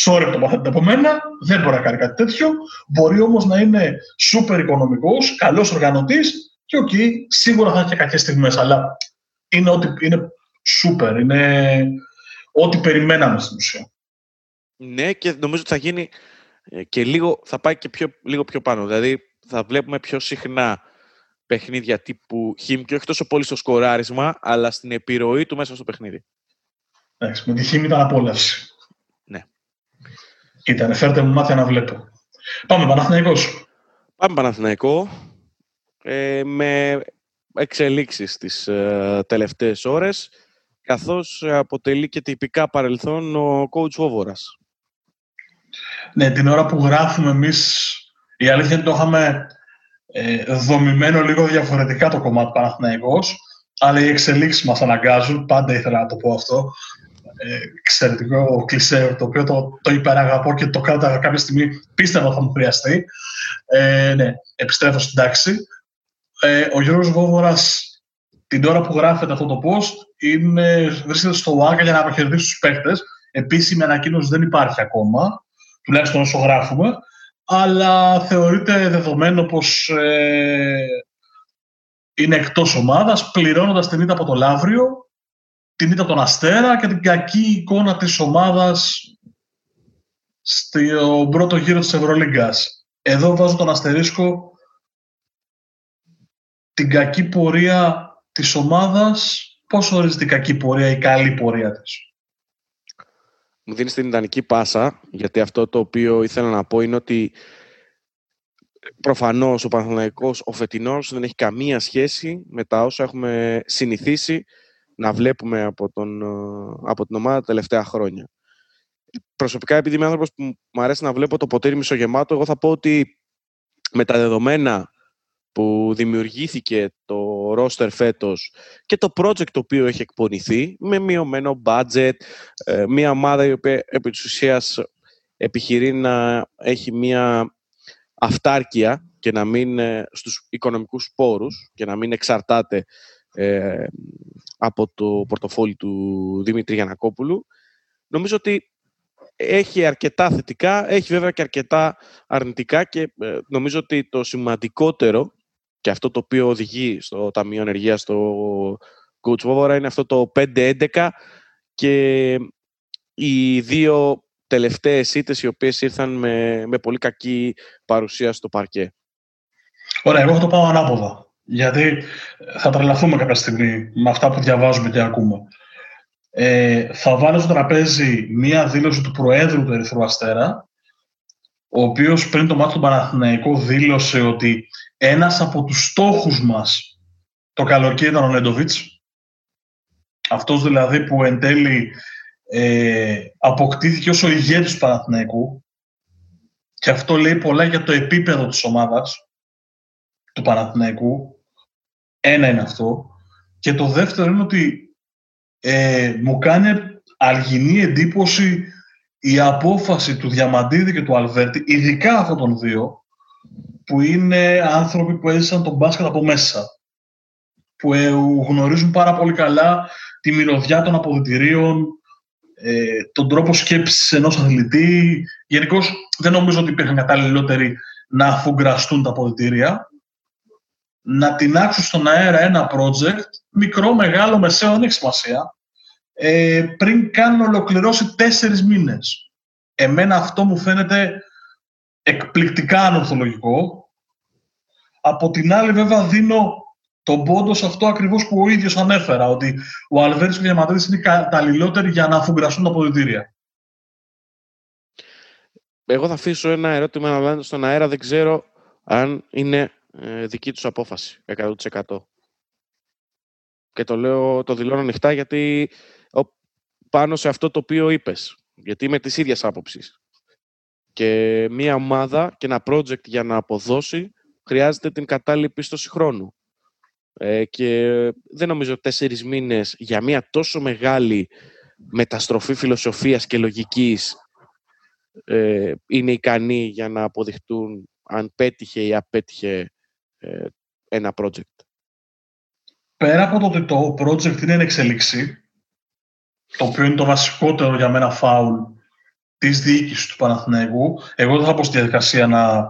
Sorry το μαθαίνετε από μένα, δεν μπορεί να κάνει κάτι τέτοιο. Μπορεί όμως να είναι σούπερ οικονομικός, καλός οργανωτής και ok, okay, σίγουρα θα έχει κακές στιγμές. Αλλά είναι, ότι, είναι σούπερ, είναι ό,τι περιμέναμε στην ουσία. Ναι, και νομίζω ότι θα γίνει ε, και λίγο, θα πάει και πιο, λίγο πιο πάνω. Δηλαδή, θα βλέπουμε πιο συχνά παιχνίδια τύπου χιμ και όχι τόσο πολύ στο σκοράρισμα, αλλά στην επιρροή του μέσα στο παιχνίδι. Εντάξει, με τη χιμ ήταν απόλαυση. Ναι. Ήταν, φέρτε μου μάτια να βλέπω. Πάμε Παναθηναϊκός. Πάμε Παναθηναϊκό. Ε, με εξελίξεις τις ε, τελευταίες ώρες, καθώς αποτελεί και τυπικά παρελθόν ο coach Βόβορας. Ναι, την ώρα που γράφουμε εμείς η αλήθεια είναι ότι το είχαμε ε, δομημένο λίγο διαφορετικά το κομμάτι Παναθηναϊκός, αλλά οι εξελίξεις μας αναγκάζουν, πάντα ήθελα να το πω αυτό, ε, εξαιρετικό κλισέ, το οποίο το, το υπεραγαπώ και το κάτω κάποια στιγμή πίστευα θα μου χρειαστεί. Ε, ναι, επιστρέφω στην τάξη. Ε, ο Γιώργος Βόβορας, την ώρα που γράφεται αυτό το post, είναι, βρίσκεται στο ΟΑΚΑ για να αποχαιρετήσει τους παίχτες. Επίσημη ανακοίνωση δεν υπάρχει ακόμα, τουλάχιστον όσο γράφουμε αλλά θεωρείται δεδομένο πως ε, είναι εκτός ομάδας, πληρώνοντας την ήττα από το Λαύριο, την ήττα από τον Αστέρα και την κακή εικόνα της ομάδας στον πρώτο γύρο της Ευρωλίγκας. Εδώ βάζω τον αστερίσκο την κακή πορεία της ομάδας. Πώς ορίζεται η κακή πορεία, η καλή πορεία της; Μου δίνεις την ιδανική πάσα, γιατί αυτό το οποίο ήθελα να πω είναι ότι προφανώς ο Παναθηναϊκός, ο φετινός, δεν έχει καμία σχέση με τα όσα έχουμε συνηθίσει να βλέπουμε από, τον, από την ομάδα τα τελευταία χρόνια. Προσωπικά, επειδή είμαι άνθρωπος που μου αρέσει να βλέπω το ποτήρι μισογεμάτο, εγώ θα πω ότι με τα δεδομένα που δημιουργήθηκε το roster φέτος και το project το οποίο έχει εκπονηθεί με μειωμένο budget, ε, μια ομάδα η οποία επί της ουσίας επιχειρεί να έχει μια αυτάρκεια και να μην ε, στους οικονομικούς πόρους και να μην εξαρτάται ε, από το πορτοφόλι του Δημήτρη Γιανακόπουλου. Νομίζω ότι έχει αρκετά θετικά, έχει βέβαια και αρκετά αρνητικά και νομίζω ότι το σημαντικότερο και αυτό το οποίο οδηγεί στο Ταμείο Ενεργείας, στο Coach Vovora, είναι αυτό το 5-11 και οι δύο τελευταίες ήττες οι οποίες ήρθαν με, με πολύ κακή παρουσία στο παρκέ. Ωραία, εγώ θα το πάω ανάποδα. Γιατί θα τρελαθούμε κάποια στιγμή με αυτά που διαβάζουμε και ακούμε. Ε, θα βάλω στο τραπέζι μία δήλωση του Προέδρου του Ερυθρού Αστέρα, ο οποίος πριν το μάτι του Παναθηναϊκού δήλωσε ότι ένας από τους στόχους μας το καλοκαίρι ήταν ο Νέντοβιτς. Αυτός δηλαδή που εν τέλει ε, αποκτήθηκε ως ο ηγέτης του Παναθηναϊκού και αυτό λέει πολλά για το επίπεδο της ομάδας του Παναθηναϊκού. Ένα είναι αυτό. Και το δεύτερο είναι ότι ε, μου κάνει αργινή εντύπωση η απόφαση του Διαμαντίδη και του Αλβέρτη, ειδικά αυτών των δύο, που είναι άνθρωποι που έζησαν τον μπάσκετ από μέσα, που ε, γνωρίζουν πάρα πολύ καλά τη μυρωδιά των αποδητηρίων, ε, τον τρόπο σκέψης ενός αθλητή. Γενικώς δεν νομίζω ότι υπήρχαν καταλληλότεροι να αφουγκραστούν τα αποδητήρια. Να τεινάξουν στον αέρα ένα project, μικρό, μεγάλο, μεσαίο, δεν έχει σημασία, ε, πριν καν ολοκληρώσει τέσσερις μήνες. Εμένα αυτό μου φαίνεται εκπληκτικά ανορθολογικό. Από την άλλη βέβαια δίνω τον πόντο σε αυτό ακριβώς που ο ίδιος ανέφερα, ότι ο Αλβέρης και ο Διαμαντίδης είναι καταλληλότεροι για να αφουγκραστούν τα αποδητήρια. Εγώ θα αφήσω ένα ερώτημα να στον αέρα, δεν ξέρω αν είναι ε, δική τους απόφαση, 100%. Και το λέω, το δηλώνω ανοιχτά γιατί πάνω σε αυτό το οποίο είπες. Γιατί είμαι της ίδιας άποψης. Και μία ομάδα και ένα project για να αποδώσει χρειάζεται την κατάλληλη πίστοση χρόνου. Ε, και δεν νομίζω τέσσερις μήνες για μια τόσο μεγάλη μεταστροφή φιλοσοφίας και λογικής ε, είναι ικανοί για να αποδειχτούν αν πέτυχε ή απέτυχε ε, ένα project. Πέρα από το ότι το project είναι εν εξελίξη, το οποίο είναι το βασικότερο για μένα φάουλ της διοίκησης του Παναθηναϊκού, εγώ δεν θα πω στη διαδικασία να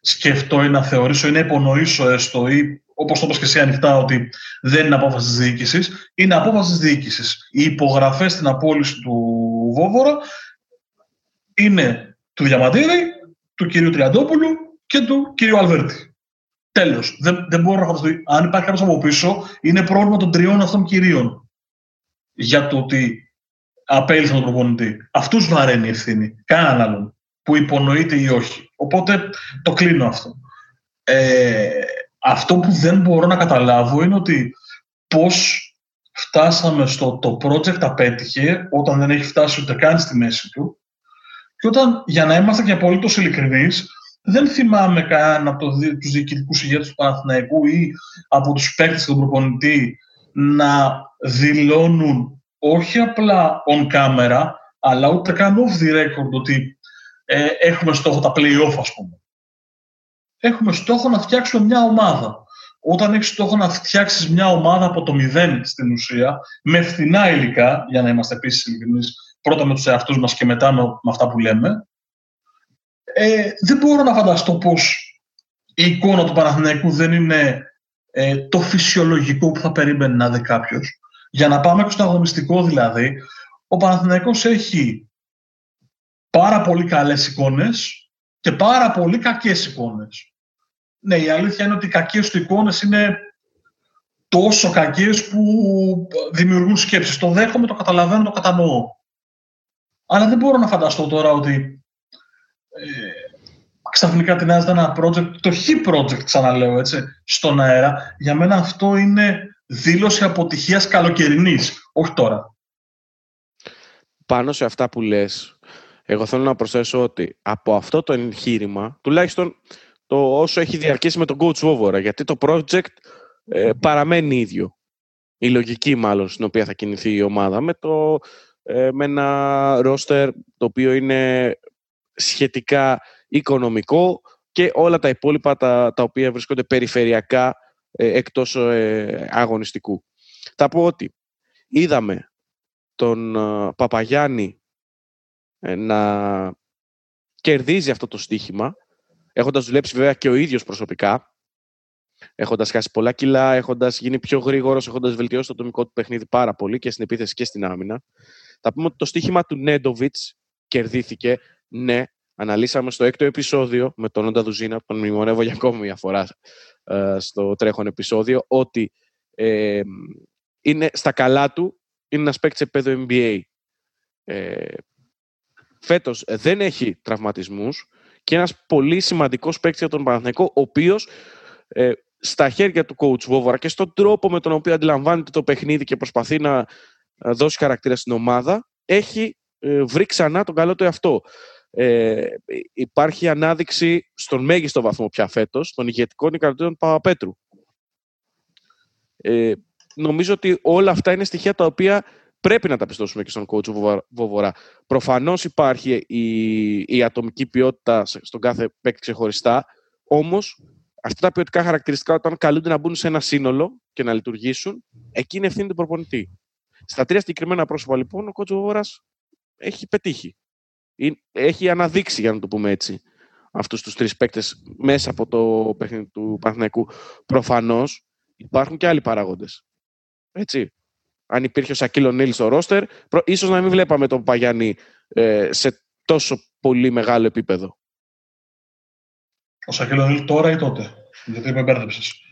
σκεφτώ ή να θεωρήσω ή να υπονοήσω έστω ή όπως το είπες και εσύ ανοιχτά ότι δεν είναι απόφαση της διοίκησης, είναι απόφαση της διοίκησης. Οι υπογραφές στην απόλυση του Βόβορα είναι του Διαμαντήρη, του κυρίου Τριαντόπουλου και του κυρίου Αλβέρτη. Τέλος. Δεν, δεν μπορώ να φανταστώ. Αν υπάρχει κάποιος από πίσω, είναι πρόβλημα των τριών αυτών κυρίων για το ότι απέλησαν τον προπονητή. Αυτούς βαραίνει η ευθύνη. Κανέναν άλλον. Που υπονοείται ή όχι. Οπότε το κλείνω αυτό. Ε, αυτό που δεν μπορώ να καταλάβω είναι ότι πώς φτάσαμε στο το project απέτυχε όταν δεν έχει φτάσει ούτε καν στη μέση του και όταν, για να είμαστε και απολύτως ειλικρινείς, δεν θυμάμαι καν από το, τους διοικητικούς ηγέτες του Παναθηναϊκού ή από τους παίκτες του προπονητή να δηλώνουν όχι απλά on camera, αλλά ούτε καν off the record ότι ε, έχουμε στόχο τα play-off, ας πούμε. Έχουμε στόχο να φτιάξουμε μια ομάδα. Όταν έχεις στόχο να φτιάξεις μια ομάδα από το μηδέν στην ουσία, με φθηνά υλικά, για να είμαστε επίσης ειλικρινείς, πρώτα με τους εαυτούς μας και μετά με, αυτά που λέμε, ε, δεν μπορώ να φανταστώ πώς η εικόνα του Παναθηναϊκού δεν είναι ε, το φυσιολογικό που θα περίμενε να δει κάποιος. Για να πάμε στο αγωνιστικό δηλαδή, ο Παναθηναϊκός έχει πάρα πολύ καλές εικόνες και πάρα πολύ κακές εικόνες. Ναι, η αλήθεια είναι ότι οι κακές του εικόνες είναι τόσο κακές που δημιουργούν σκέψεις. Το δέχομαι, το καταλαβαίνω, το κατανοώ. Αλλά δεν μπορώ να φανταστώ τώρα ότι ε, ξαφνικά τεινάζεται ένα project, το χ project ξαναλέω έτσι, στον αέρα. Για μένα αυτό είναι δήλωση αποτυχίας καλοκαιρινής, όχι τώρα. Πάνω σε αυτά που λες, εγώ θέλω να προσθέσω ότι από αυτό το εγχείρημα, τουλάχιστον το όσο έχει διαρκήσει με τον coach Vovora, γιατί το project ε, παραμένει ίδιο. Η λογική μάλλον στην οποία θα κινηθεί η ομάδα με το ε, με ένα ρόστερ το οποίο είναι σχετικά οικονομικό και όλα τα υπόλοιπα τα, τα οποία βρίσκονται περιφερειακά ε, εκτός ε, αγωνιστικού. Θα πω ότι είδαμε τον ε, Παπαγιάννη να κερδίζει αυτό το στοίχημα, έχοντας δουλέψει βέβαια και ο ίδιος προσωπικά, έχοντας χάσει πολλά κιλά, έχοντας γίνει πιο γρήγορος, έχοντας βελτιώσει το ατομικό του παιχνίδι πάρα πολύ και στην επίθεση και στην άμυνα. Θα πούμε ότι το στοίχημα του Νέντοβιτς κερδίθηκε. Ναι, αναλύσαμε στο έκτο επεισόδιο με τον Όντα Δουζίνα, τον μνημονεύω για ακόμη μια φορά ε, στο τρέχον επεισόδιο, ότι ε, είναι στα καλά του, είναι ένας παίκτης σε επίπεδο NBA. Ε, φέτος δεν έχει τραυματισμούς και ένας πολύ σημαντικός παίκτης για τον Παναθηναϊκό, ο οποίος ε, στα χέρια του coach Βόβορα και στον τρόπο με τον οποίο αντιλαμβάνεται το παιχνίδι και προσπαθεί να ε, δώσει χαρακτήρα στην ομάδα, έχει ε, βρει ξανά τον καλό του εαυτό. Ε, υπάρχει ανάδειξη στον μέγιστο βαθμό πια φέτος των ηγετικών ικανοτήτων του Παπαπέτρου. Ε, νομίζω ότι όλα αυτά είναι στοιχεία τα οποία πρέπει να τα πιστώσουμε και στον coach Βοβορά. Προφανώς υπάρχει η, η ατομική ποιότητα στον κάθε παίκτη ξεχωριστά, όμως αυτά τα ποιοτικά χαρακτηριστικά όταν καλούνται να μπουν σε ένα σύνολο και να λειτουργήσουν, εκεί είναι ευθύνη του προπονητή. Στα τρία συγκεκριμένα πρόσωπα λοιπόν ο Κότζο έχει πετύχει. Έχει αναδείξει, για να το πούμε έτσι, αυτούς τους τρεις παίκτες μέσα από το παιχνίδι του Παναθηναϊκού. Προφανώς υπάρχουν και άλλοι παράγοντες. Έτσι. Αν υπήρχε ο Σακύλο Νίλ στο ρόστερ, ίσως να μην βλέπαμε τον Παγιάννη ε, σε τόσο πολύ μεγάλο επίπεδο. Ο Σακύλο Νίλ τώρα ή τότε, γιατί με μπέρδεψες.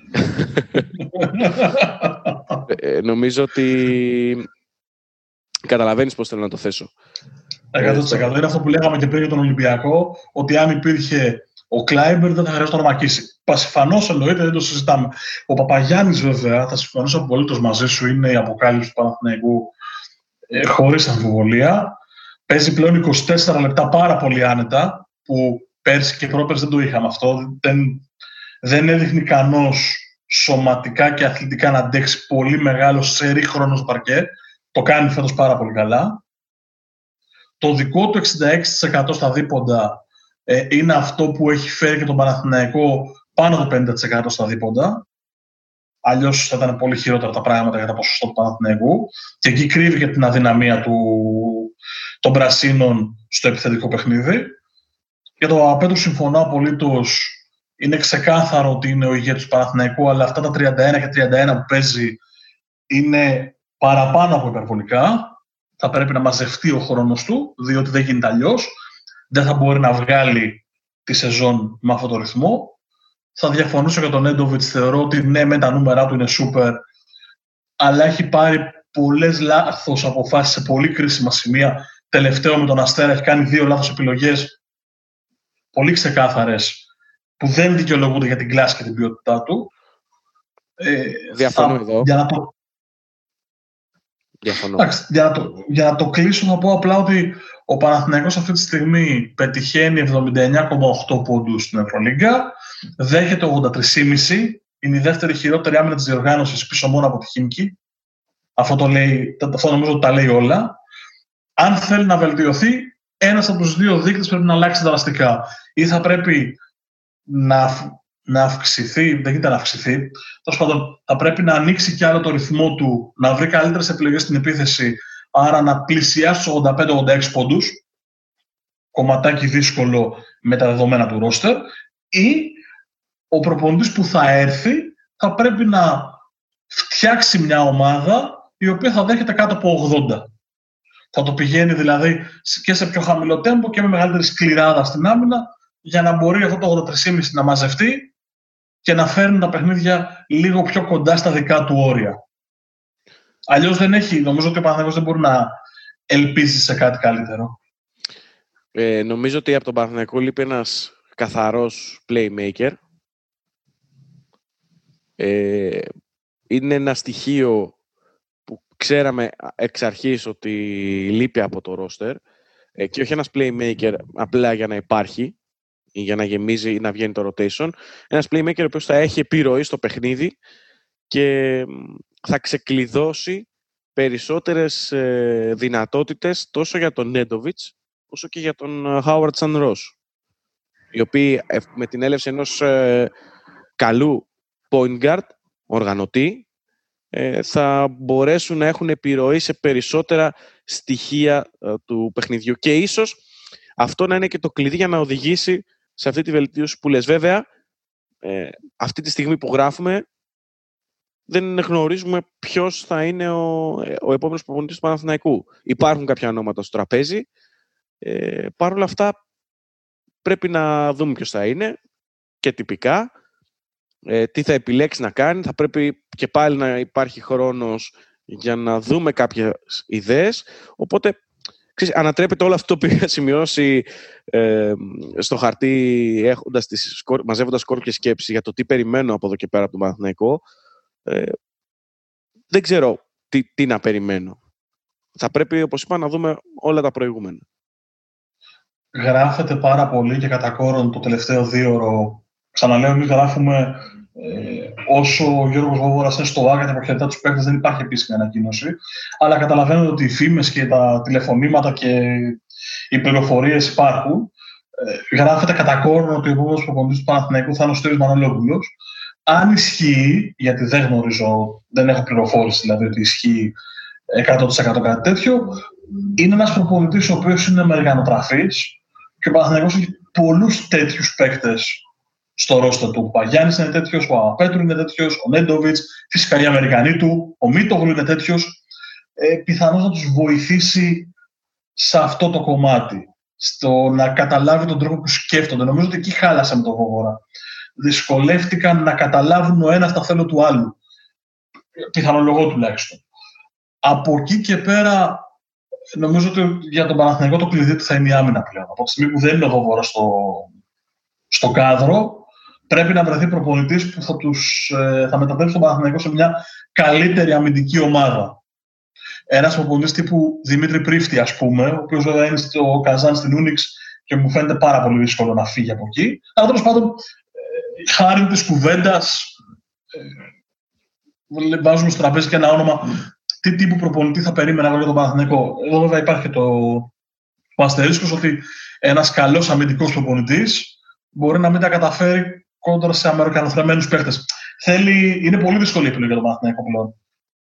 Ε, νομίζω ότι καταλαβαίνεις πώς θέλω να το θέσω. 100% είναι αυτό που λέγαμε και πριν για τον Ολυμπιακό, ότι αν υπήρχε ο Κλάιμπερ δεν θα χρειάζεται να ορμακίσει. Πασιφανώ εννοείται, δεν το συζητάμε. Ο Παπαγιάννης, βέβαια, θα συμφωνήσω απολύτως μαζί σου, είναι η αποκάλυψη του Παναθηναϊκού ε, χωρίς αμφιβολία. Παίζει πλέον 24 λεπτά πάρα πολύ άνετα, που πέρσι και πρόπερσι δεν το είχαμε αυτό. Δεν, δεν έδειχνε ικανό σωματικά και αθλητικά να αντέξει πολύ μεγάλο σερή χρόνος στο παρκέ. Το κάνει φέτος πάρα πολύ καλά. Το δικό του 66% στα δίποντα ε, είναι αυτό που έχει φέρει και τον Παναθηναϊκό πάνω από 50% στα δίποντα. Αλλιώς θα ήταν πολύ χειρότερα τα πράγματα για τα ποσοστό του Παναθηναϊκού. Και εκεί κρύβει και την αδυναμία του, των πρασίνων στο επιθετικό παιχνίδι. Για το Απέτρο συμφωνώ απολύτως. Είναι ξεκάθαρο ότι είναι ο ηγέτης του Παναθηναϊκού, αλλά αυτά τα 31 και 31 που παίζει είναι παραπάνω από υπερβολικά. Θα πρέπει να μαζευτεί ο χρόνος του, διότι δεν γίνεται αλλιώς. Δεν θα μπορεί να βγάλει τη σεζόν με αυτόν τον ρυθμό. Θα διαφωνήσω για τον Έντοβιτ. Θεωρώ ότι ναι, με τα νούμερα του είναι σούπερ, αλλά έχει πάρει πολλές λάθος αποφάσεις σε πολύ κρίσιμα σημεία. Τελευταίο με τον Αστέρα έχει κάνει δύο λάθος επιλογές πολύ ξεκάθαρες που δεν δικαιολογούνται για την κλάση και την ποιότητά του. Ε, Διαφωνώ εδώ. Για να το, Διαφωνώ. Εντάξει, για, να το, για να το κλείσω να πω απλά ότι ο Παναθηναϊκός αυτή τη στιγμή πετυχαίνει 79,8 πόντους στην Ευρωλίγκα, δέχεται 83,5, είναι η δεύτερη χειρότερη άμυνα της διοργάνωσης πίσω μόνο από τη Χίμκι. Αυτό, το λέει, αυτό νομίζω ότι τα λέει όλα. Αν θέλει να βελτιωθεί, ένας από τους δύο δείκτες πρέπει να αλλάξει δραστικά. Ή θα πρέπει να, να αυξηθεί, δεν γίνεται να αυξηθεί, τέλος πάντων θα πρέπει να ανοίξει κι άλλο το ρυθμό του, να βρει καλύτερες επιλογές στην επίθεση, άρα να πλησιάσει τους 85-86 πόντους, κομματάκι δύσκολο με τα δεδομένα του ρόστερ, ή ο προπονητής που θα έρθει θα πρέπει να φτιάξει μια ομάδα η οποία θα δέχεται κάτω από 80. Θα το πηγαίνει δηλαδή και σε πιο χαμηλό τέμπο και με μεγαλύτερη σκληράδα στην άμυνα για να μπορεί αυτό το 83,5 να μαζευτεί και να φέρνει τα παιχνίδια λίγο πιο κοντά στα δικά του όρια. Αλλιώς δεν έχει, νομίζω ότι ο Παναθηναϊκός δεν μπορεί να ελπίζει σε κάτι καλύτερο. Ε, νομίζω ότι από τον Παναθηναϊκό λείπει ένας καθαρός playmaker. Ε, είναι ένα στοιχείο που ξέραμε εξ αρχής ότι λείπει από το roster ε, και όχι ένας playmaker απλά για να υπάρχει ή για να γεμίζει ή να βγαίνει το rotation. Ένας playmaker ο οποίος θα έχει επιρροή στο παιχνίδι και θα ξεκλειδώσει περισσότερες ε, δυνατότητες τόσο για τον Νέντοβιτς όσο και για τον ε, Howard San Ross οι οποίοι ε, με την έλευση ενός ε, καλού point guard, οργανωτή, θα μπορέσουν να έχουν επιρροή σε περισσότερα στοιχεία του παιχνιδιού. Και ίσως αυτό να είναι και το κλειδί για να οδηγήσει σε αυτή τη βελτίωση που λες. Βέβαια, αυτή τη στιγμή που γράφουμε, δεν γνωρίζουμε ποιος θα είναι ο, ο επόμενος προπονητής του Παναθηναϊκού. Υπάρχουν κάποια ονόματα στο τραπέζι. Ε, Παρ' όλα αυτά, πρέπει να δούμε ποιος θα είναι και τυπικά. Ε, τι θα επιλέξει να κάνει. Θα πρέπει και πάλι να υπάρχει χρόνος για να δούμε κάποιες ιδέες. Οπότε, ξέρεις, ανατρέπεται όλο αυτό που είχα σημειώσει ε, στο χαρτί έχοντας τις, μαζεύοντας κόρπιες σκέψη για το τι περιμένω από εδώ και πέρα από τον Παναθηναϊκό. Ε, δεν ξέρω τι, τι να περιμένω. Θα πρέπει, όπως είπα, να δούμε όλα τα προηγούμενα. Γράφεται πάρα πολύ και κατά κόρον το τελευταίο δύο ώρο. Ξαναλέω, εμείς γράφουμε ε, όσο ο Γιώργος Βόβορας είναι στο ΆΚΑ και αποχαιρετά τους παίκτες δεν υπάρχει επίσημη ανακοίνωση. Αλλά καταλαβαίνετε ότι οι φήμες και τα τηλεφωνήματα και οι πληροφορίες υπάρχουν. Ε, γράφεται κατά κόρον ότι ο επόμενος προπονητής του Παναθηναϊκού θα είναι ο Στήρης Μανολόπουλος αν ισχύει, γιατί δεν γνωρίζω, δεν έχω πληροφόρηση δηλαδή ότι ισχύει 100% κάτι τέτοιο, είναι ένας προπονητής ο οποίος είναι μεργανοτραφής και ο Παναθηναϊκός έχει πολλούς τέτοιους παίκτες στο ρόστερ του. Ο Παγιάννης είναι τέτοιος, ο Απέτρου είναι τέτοιος, ο Νέντοβιτς, φυσικά οι Αμερικανοί του, ο Μίτογλου είναι τέτοιος. Ε, πιθανώς να τους βοηθήσει σε αυτό το κομμάτι, στο να καταλάβει τον τρόπο που σκέφτονται. Νομίζω ότι εκεί χάλασε με τον Βόβορα δυσκολεύτηκαν να καταλάβουν ο ένας τα θέλω του άλλου. Πιθανολογώ τουλάχιστον. Από εκεί και πέρα, νομίζω ότι για τον Παναθηναϊκό το κλειδί του θα είναι η άμυνα πλέον. Από τη στιγμή που δεν είναι ο στο, στο κάδρο, πρέπει να βρεθεί προπονητής που θα, τους, ε, θα μετατρέψει τον Παναθηναϊκό σε μια καλύτερη αμυντική ομάδα. Ένας προπονητής τύπου Δημήτρη Πρίφτη, ας πούμε, ο οποίος βέβαια είναι στο Καζάν στην Ούνιξ και μου φαίνεται πάρα πολύ δύσκολο να φύγει από εκεί. Αλλά τέλος πάντων χάρη της κουβέντας ε, βάζουμε στο τραπέζι και ένα όνομα τι τύπου προπονητή θα περίμενα εγώ για τον Παναθηναϊκό; Εδώ βέβαια υπάρχει το, ο αστερίσκος ότι ένας καλός αμυντικός προπονητής μπορεί να μην τα καταφέρει κόντρα σε αμερικανοθρεμένους παίχτες. Θέλει, είναι πολύ δύσκολη η επιλογή για τον Παναθηναϊκό πλέον.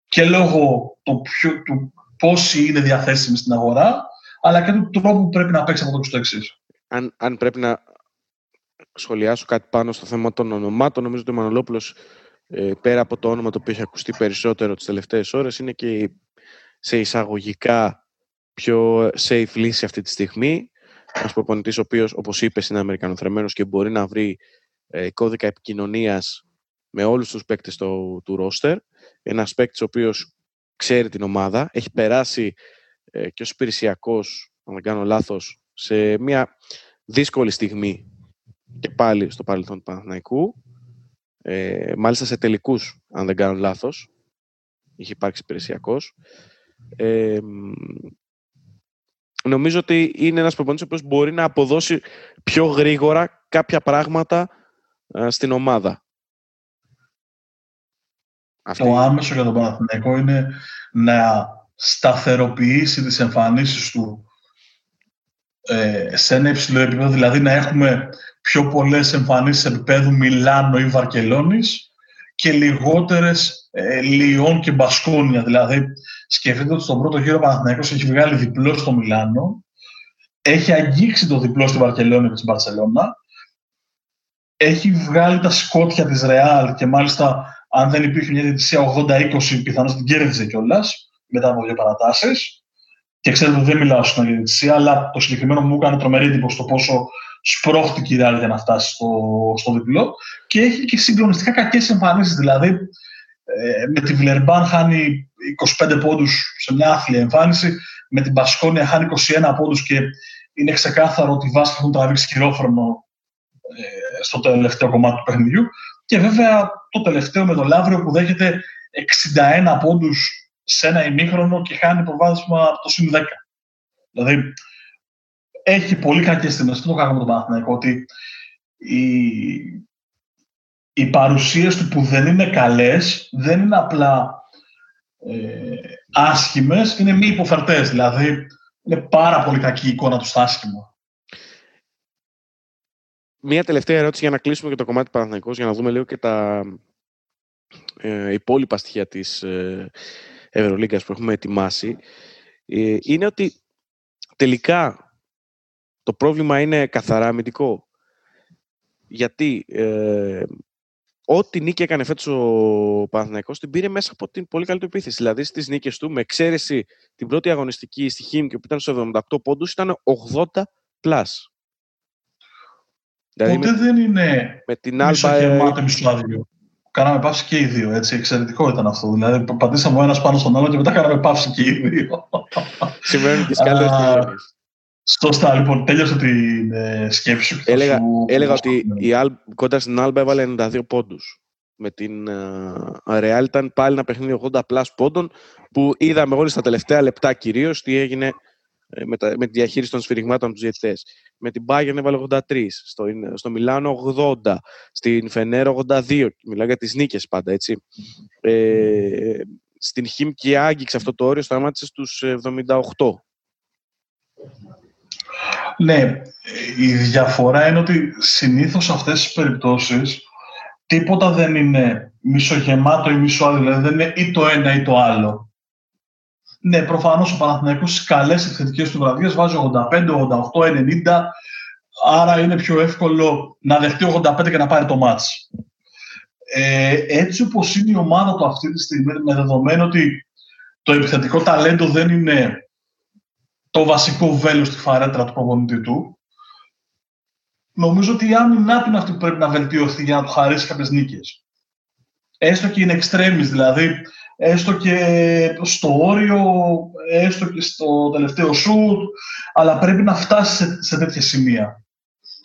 Και λόγω του, ποιο, του πόσοι είναι διαθέσιμοι στην αγορά, αλλά και του τρόπου που πρέπει να παίξει από το εξή. Αν, αν πρέπει να σχολιάσω κάτι πάνω στο θέμα των ονομάτων, νομίζω ότι ο Μανολόπουλος ε, πέρα από το όνομα το οποίο έχει ακουστεί περισσότερο τις τελευταίες ώρες είναι και σε εισαγωγικά πιο safe λύση αυτή τη στιγμή. Ένας προπονητής ο οποίος, όπως είπες, είναι Αμερικανοθρεμένος και μπορεί να βρει ε, κώδικα επικοινωνίας με όλους τους παίκτες του, του ρόστερ. Ένας παίκτης ο οποίος ξέρει την ομάδα, έχει περάσει ε, και ως υπηρεσιακός, αν δεν κάνω λάθος, σε μια δύσκολη στιγμή και πάλι στο παρελθόν του Παναθηναϊκού. Ε, μάλιστα σε τελικούς, αν δεν κάνω λάθος. Είχε υπάρξει υπηρεσιακός. Ε, νομίζω ότι είναι ένας προπονητής που μπορεί να αποδώσει πιο γρήγορα κάποια πράγματα στην ομάδα. Το άμεσο για τον Παναθηναϊκό είναι να σταθεροποιήσει τις εμφανίσεις του ε, σε ένα υψηλό επίπεδο, δηλαδή να έχουμε πιο πολλές εμφανίσεις επίπεδου Μιλάνο ή Βαρκελόνης και λιγότερες ε, Λιόν και Μπασκόνια. Δηλαδή, σκεφτείτε ότι στον πρώτο γύρο ο Παναθηναϊκός έχει βγάλει διπλό στο Μιλάνο, έχει αγγίξει το διπλό στη Βαρκελόνη και στην Μπαρσελόνα, έχει βγάλει τα σκότια της Ρεάλ και μάλιστα αν δεν υπήρχε μια διαιτησία 80-20 πιθανώς την κέρδιζε κιόλας μετά από δύο παρατάσεις και ξέρετε ότι δεν μιλάω στην διαιτησία, αλλά το συγκεκριμένο μου έκανε τρομερή εντύπωση στο πόσο σπρώχτηκε η Ρεάλ για να φτάσει στο, στο διπλό και έχει και συγκλονιστικά κακές εμφανίσεις. Δηλαδή, ε, με τη Βιλερμπάν χάνει 25 πόντους σε μια άθλια εμφάνιση, με την Πασκόνια χάνει 21 πόντους και είναι ξεκάθαρο ότι οι Βάσκοι έχουν τραβήξει χειρόφρονο ε, στο τελευταίο κομμάτι του παιχνιδιού. Και βέβαια το τελευταίο με το Λαύριο που δέχεται 61 πόντους σε ένα ημίχρονο και χάνει προβάδισμα από το συν 10. Δηλαδή, έχει πολύ κακέ στιγμέ. Αυτό το κάνουμε τον Παναθηναϊκό, ότι οι, οι παρουσίες του που δεν είναι καλές δεν είναι απλά ε, άσχημες, είναι μη υποφερτές. Δηλαδή, είναι πάρα πολύ κακή η εικόνα του στα άσχημα. Μία τελευταία ερώτηση για να κλείσουμε και το κομμάτι Παναθηναϊκός, για να δούμε λίγο και τα ε, υπόλοιπα στοιχεία της ε, Ευρωλίγκας που έχουμε ετοιμάσει. Ε, είναι ότι τελικά το πρόβλημα είναι καθαρά αμυντικό. Γιατί ε, ό,τι νίκη έκανε φέτος ο Παναθηναϊκός την πήρε μέσα από την πολύ καλή του επίθεση. Δηλαδή στις νίκες του, με εξαίρεση την πρώτη αγωνιστική στη Χίμικη που ήταν στο 78 πόντους, ήταν 80 plus. Δηλαδή Ποτέ με, δεν είναι με την Άλμπα, γεμάτο μισό άδειο. Κάναμε παύση και οι δύο, έτσι. Εξαιρετικό ήταν αυτό. Δηλαδή, πατήσαμε ο ένας πάνω στον άλλο και μετά κάναμε παύση και οι δύο. Συμβαίνουν και σκάλε Σωστά, λοιπόν, τέλειωσε την ε, σκέψη σου. Έλεγα, σου... έλεγα ότι η Αλ, κοντά στην Άλμπα έβαλε 92 πόντους. Με την uh, ήταν πάλι ένα παιχνίδι 80 πλάς πόντων που είδαμε όλοι στα τελευταία λεπτά κυρίως τι έγινε ε, με, τα, με τη διαχείριση των σφυριγμάτων τους διαιτητές. Με την Bayern έβαλε 83, στο, στο Μιλάνο 80, στην Φενέρο 82. Μιλάω για τις νίκες πάντα, έτσι. Ε, στην Χίμκι άγγιξε αυτό το όριο, σταμάτησε στους 78. Ναι, η διαφορά είναι ότι συνήθως σε αυτές τις περιπτώσεις τίποτα δεν είναι μισογεμάτο ή μισοάδιο, δηλαδή δεν είναι ή το ένα ή το άλλο. Ναι, προφανώς ο Παναθηναϊκός στις καλές επιθετικές του βραδιές βάζει 85, 88, 90, άρα είναι πιο εύκολο να δεχτεί 85 και να πάρει το μάτς. Ε, έτσι όπως είναι η ομάδα του αυτή τη στιγμή, με δεδομένο ότι το επιθετικό ταλέντο δεν είναι το βασικό βέλος στη φαρέτρα του προπονητή του. Νομίζω ότι η άμυνά του είναι αυτή που πρέπει να βελτιωθεί για να του χαρίσει κάποιες νίκες. Έστω και είναι extremis, δηλαδή έστω και στο όριο, έστω και στο τελευταίο σουτ, αλλά πρέπει να φτάσει σε, σε τέτοια σημεία.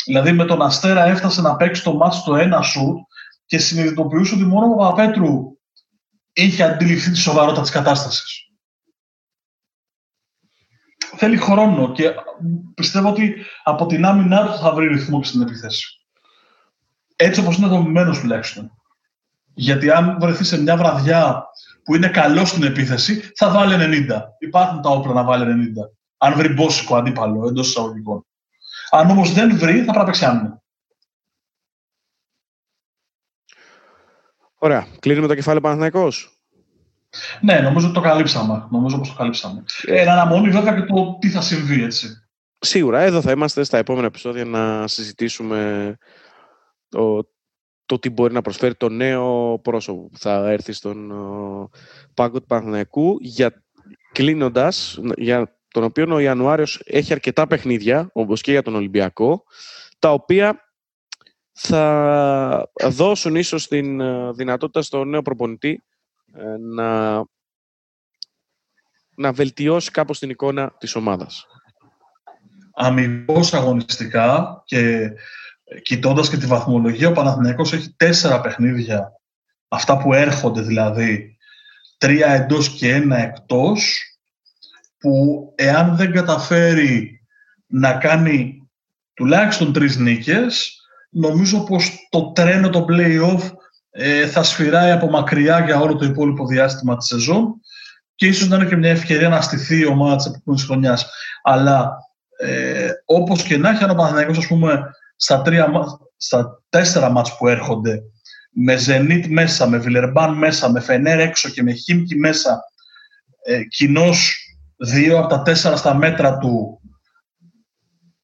Δηλαδή με τον Αστέρα έφτασε να παίξει το μάτς στο ένα σουτ και συνειδητοποιούσε ότι μόνο ο Παπαπέτρου είχε αντιληφθεί τη σοβαρότητα της κατάστασης θέλει χρόνο και πιστεύω ότι από την άμυνά του θα βρει ρυθμό και στην επίθεση. Έτσι όπως είναι δομημένος τουλάχιστον. Γιατί αν βρεθεί σε μια βραδιά που είναι καλό στην επίθεση, θα βάλει 90. Υπάρχουν τα όπλα να βάλει 90. Αν βρει μπόσικο αντίπαλο εντός εισαγωγικών. Αν όμως δεν βρει, θα πρέπει να παίξει άμυνα. Ωραία. Κλείνουμε το κεφάλαιο Παναθηναϊκός. Ναι, νομίζω ότι το καλύψαμε. Νομίζω πως το καλύψαμε. Ε, ένα αναμονή βέβαια και το τι θα συμβεί, έτσι. Σίγουρα. Εδώ θα είμαστε στα επόμενα επεισόδια να συζητήσουμε το, το τι μπορεί να προσφέρει το νέο πρόσωπο που θα έρθει στον πάγκο του Παναθηναϊκού για κλείνοντας, για τον οποίο ο Ιανουάριος έχει αρκετά παιχνίδια, όπως και για τον Ολυμπιακό, τα οποία θα δώσουν ίσως την ε, δυνατότητα στον νέο προπονητή ε, να, να βελτιώσει κάπως την εικόνα της ομάδας. Αμυγός αγωνιστικά και κοιτώντας και τη βαθμολογία, ο Παναθηναϊκός έχει τέσσερα παιχνίδια, αυτά που έρχονται δηλαδή, τρία εντός και ένα εκτός, που εάν δεν καταφέρει να κάνει τουλάχιστον τρεις νίκες, νομίζω πως το τρένο, το play-off ε, θα σφυράει από μακριά για όλο το υπόλοιπο διάστημα της σεζόν και ίσως να είναι και μια ευκαιρία να στηθεί η ομάδα της επόμενης χρονιάς. Αλλά ε, όπως και να έχει, αν ο Παναθηναϊκός, ας πούμε, στα, τρία, στα τέσσερα μάτς που έρχονται, με Ζενίτ μέσα, με Βιλερμπάν μέσα, με Φενέρ έξω και με Χίμκι μέσα, ε, κοινώς δύο από τα τέσσερα στα μέτρα του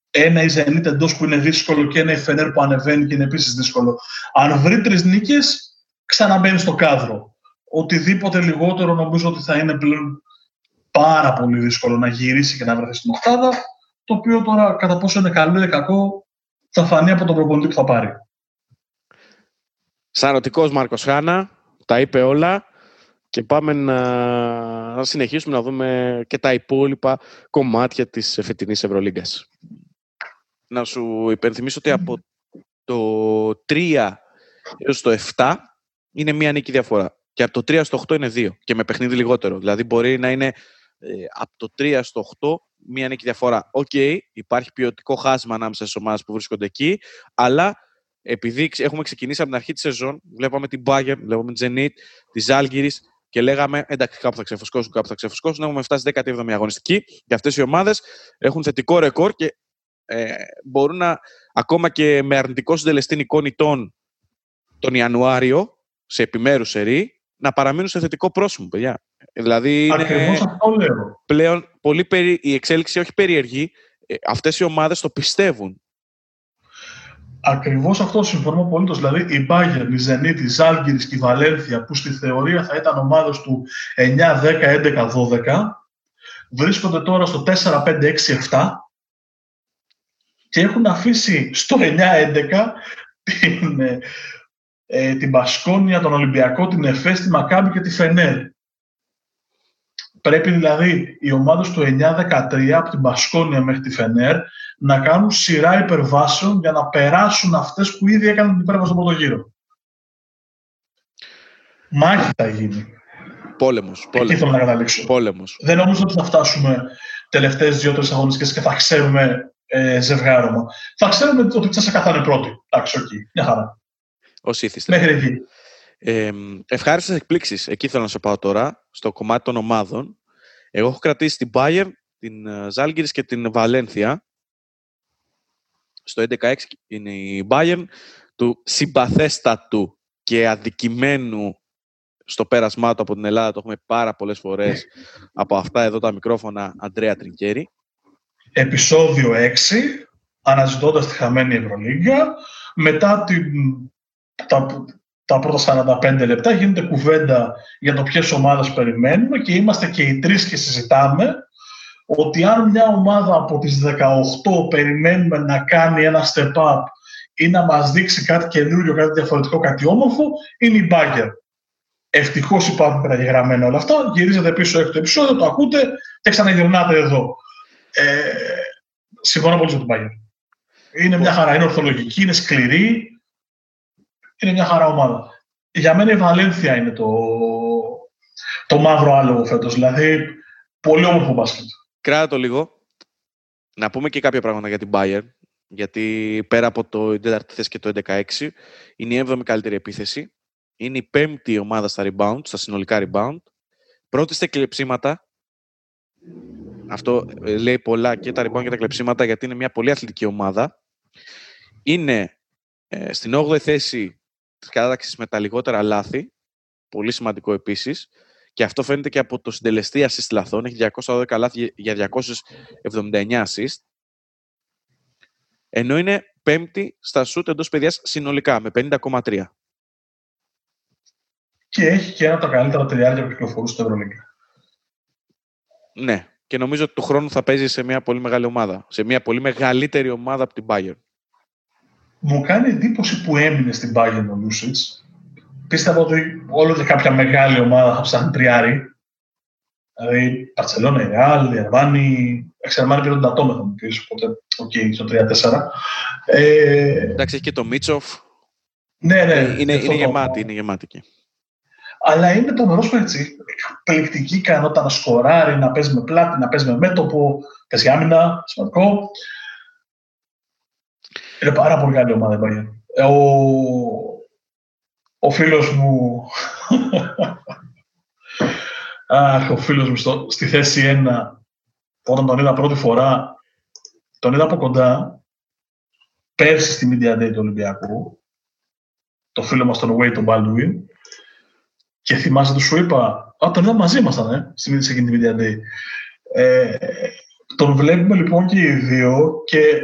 ένα η Zenit εντός που είναι δύσκολο και ένα η Φενέρ που ανεβαίνει και είναι επίσης δύσκολο. Αν βρει τρεις νίκες, ξαναμπαίνει στο κάδρο. Οτιδήποτε λιγότερο νομίζω ότι θα είναι πλέον πάρα πολύ δύσκολο να γυρίσει και να βρεθεί στην Οχτάδα. Το οποίο τώρα κατά πόσο είναι καλό ή κακό θα φανεί από τον προπονητή που θα πάρει. Σαρωτικός Μάρκος Χάνα, τα είπε όλα και πάμε να, να συνεχίσουμε να δούμε και τα υπόλοιπα κομμάτια της φετινής Ευρωλίγκας να σου υπενθυμίσω ότι από το 3 έως το 7 είναι μία νίκη διαφορά. Και από το 3 στο 8 είναι 2 και με παιχνίδι λιγότερο. Δηλαδή μπορεί να είναι ε, από το 3 στο 8 μία νίκη διαφορά. Ok, okay, υπάρχει ποιοτικό χάσμα ανάμεσα στις ομάδες που βρίσκονται εκεί, αλλά επειδή έχουμε ξεκινήσει από την αρχή της σεζόν, βλέπαμε την Bayern, βλέπαμε την Zenit, τη Ζάλγκυρη και λέγαμε εντάξει, κάπου θα ξεφουσκώσουν, κάπου θα ξεφουσκώσουν. Έχουμε φτάσει 17η αγωνιστική και αυτές οι ομάδες έχουν θετικό ρεκόρ και ε, μπορούν να, ακόμα και με αρνητικό συντελεστή εικόνητων τον Ιανουάριο, σε επιμέρους σερή, να παραμείνουν σε θετικό πρόσωπο, παιδιά. Δηλαδή, Ακριβώς αυτό λέω. Πλέον, πολύ περί... η εξέλιξη όχι περίεργη. Ε, αυτές οι ομάδες το πιστεύουν. Ακριβώς αυτό συμφωνώ πολύ. Δηλαδή, η Bayern, η Zenit, η Zalgiris και η Βαλένθια, που στη θεωρία θα ήταν ομάδες του 9, 10, 11, 12, βρίσκονται τώρα στο 4, 5, 6, 7 και έχουν αφήσει στο 9-11 την, ε, ε, την Πασκόνια, τον Ολυμπιακό, την Εφές, τη Μακάμπη και τη Φενέρ. Πρέπει δηλαδή οι ομάδες του 9-13 από την Μπασκόνια μέχρι τη Φενέρ να κάνουν σειρά υπερβάσεων για να περάσουν αυτές που ήδη έκαναν την υπέρβαση στον πρώτο γύρο. Μάχη θα γίνει. Πόλεμος. πόλεμος. Εκεί θέλω να καταλήξω. Πόλεμος. Δεν νομίζω ότι θα φτάσουμε τελευταίες δύο-τρεις αγωνιστικές και θα ξέρουμε ε, ζευγάρωμα. Θα ξέρουμε ότι η ΤΣΣΚΑ θα 'ναι πρώτη. Εντάξει, οκ, μια χαρά. Ως είθισται. Μέχρι εκεί. Ε, ευχάριστες εκπλήξεις. Εκεί θέλω να σε πάω τώρα, στο κομμάτι των ομάδων. Εγώ έχω κρατήσει την Bayern, την Ζάλγκυρης και την Βαλένθια. Στο 11-6 είναι η Bayern του συμπαθέστατου και αδικημένου στο πέρασμά του από την Ελλάδα. Το έχουμε πάρα πολλές φορές από αυτά εδώ τα μικρόφωνα Αντρέα Τρινκέρη επεισόδιο 6, αναζητώντας τη χαμένη Ευρωλίγκα. Μετά την, τα, τα πρώτα 45 λεπτά γίνεται κουβέντα για το ποιες ομάδες περιμένουμε και είμαστε και οι τρεις και συζητάμε ότι αν μια ομάδα από τις 18 περιμένουμε να κάνει ένα step up ή να μας δείξει κάτι καινούριο, κάτι διαφορετικό, κάτι όμορφο, είναι η Bagger. Ευτυχώς υπάρχουν καταγεγραμμένα όλα αυτά. Γυρίζετε πίσω έξω το επεισόδιο, το ακούτε και ξαναγυρνάτε εδώ. Ε, συμφωνώ πολύ με τον Bayern. Είναι μια χαρά, είναι ορθολογική, είναι σκληρή, είναι μια χαρά ομάδα. Για μένα η Βαλένθια είναι το, το μαύρο άλογο φέτος, δηλαδή πολύ όμορφο μπάσκετ. Κράτα το λίγο. Να πούμε και κάποια πράγματα για την Bayern, γιατί πέρα από το 4η θέση και το 11-6, είναι η 7η καλύτερη επίθεση είναι η πέμπτη ομάδα στα rebound, στα συνολικά rebound. Πρώτη στα κλεψίματα. Αυτό ε, λέει πολλά και τα rebound και τα κλεψίματα γιατί είναι μια πολύ αθλητική ομάδα. Είναι ε, στην 8η θέση της κατάταξης με τα λιγότερα λάθη. Πολύ σημαντικό επίσης. Και αυτό φαίνεται και από το συντελεστή assist λαθών. Έχει 212 λάθη για 279 assist. Ενώ είναι πέμπτη στα σούτ εντός παιδιάς συνολικά με 50,3 και έχει και ένα από τα καλύτερα τριάρια που κυκλοφορούν στο Ευρωλίγκα. Ναι. Και νομίζω ότι του χρόνου θα παίζει σε μια πολύ μεγάλη ομάδα. Σε μια πολύ μεγαλύτερη ομάδα από την Bayern. Μου κάνει εντύπωση που έμεινε στην Bayern ο Λούσιτς. Πίστευα ότι όλο και κάποια μεγάλη ομάδα θα ψάχνει τριάρι. Δηλαδή, Μπαρσελόνα, η Ρεάλ, η Αρμάνι. Ε, η Αρμάνι πήρε τον Ντατόμε θα μου πεις, οπότε, ok, okay, στο 3-4. Ε... Εντάξει, έχει και το Μίτσοφ. Ναι, ναι. Είναι, είναι, είναι γεμάτη, είναι γεμάτη εκεί αλλά είναι το μερό έτσι. Εκπληκτική ικανότητα να σκοράρει, να παίζει με πλάτη, να παίζει με μέτωπο, παίζει άμυνα, σημαντικό. Είναι πάρα πολύ καλή ομάδα η ε, Ο, ο φίλος μου, Αχ, ο φίλος μου στο, στη θέση 1, όταν τον είδα πρώτη φορά, τον είδα από κοντά, πέρσι στη Media Day του Ολυμπιακού, το φίλο μας τον Wade, τον Baldwin, και θυμάσαι το σου είπα, Α, τον είδα μαζί ήμασταν, ε, στην σε εκείνη τη Media Day. Ε, τον βλέπουμε λοιπόν και οι δύο και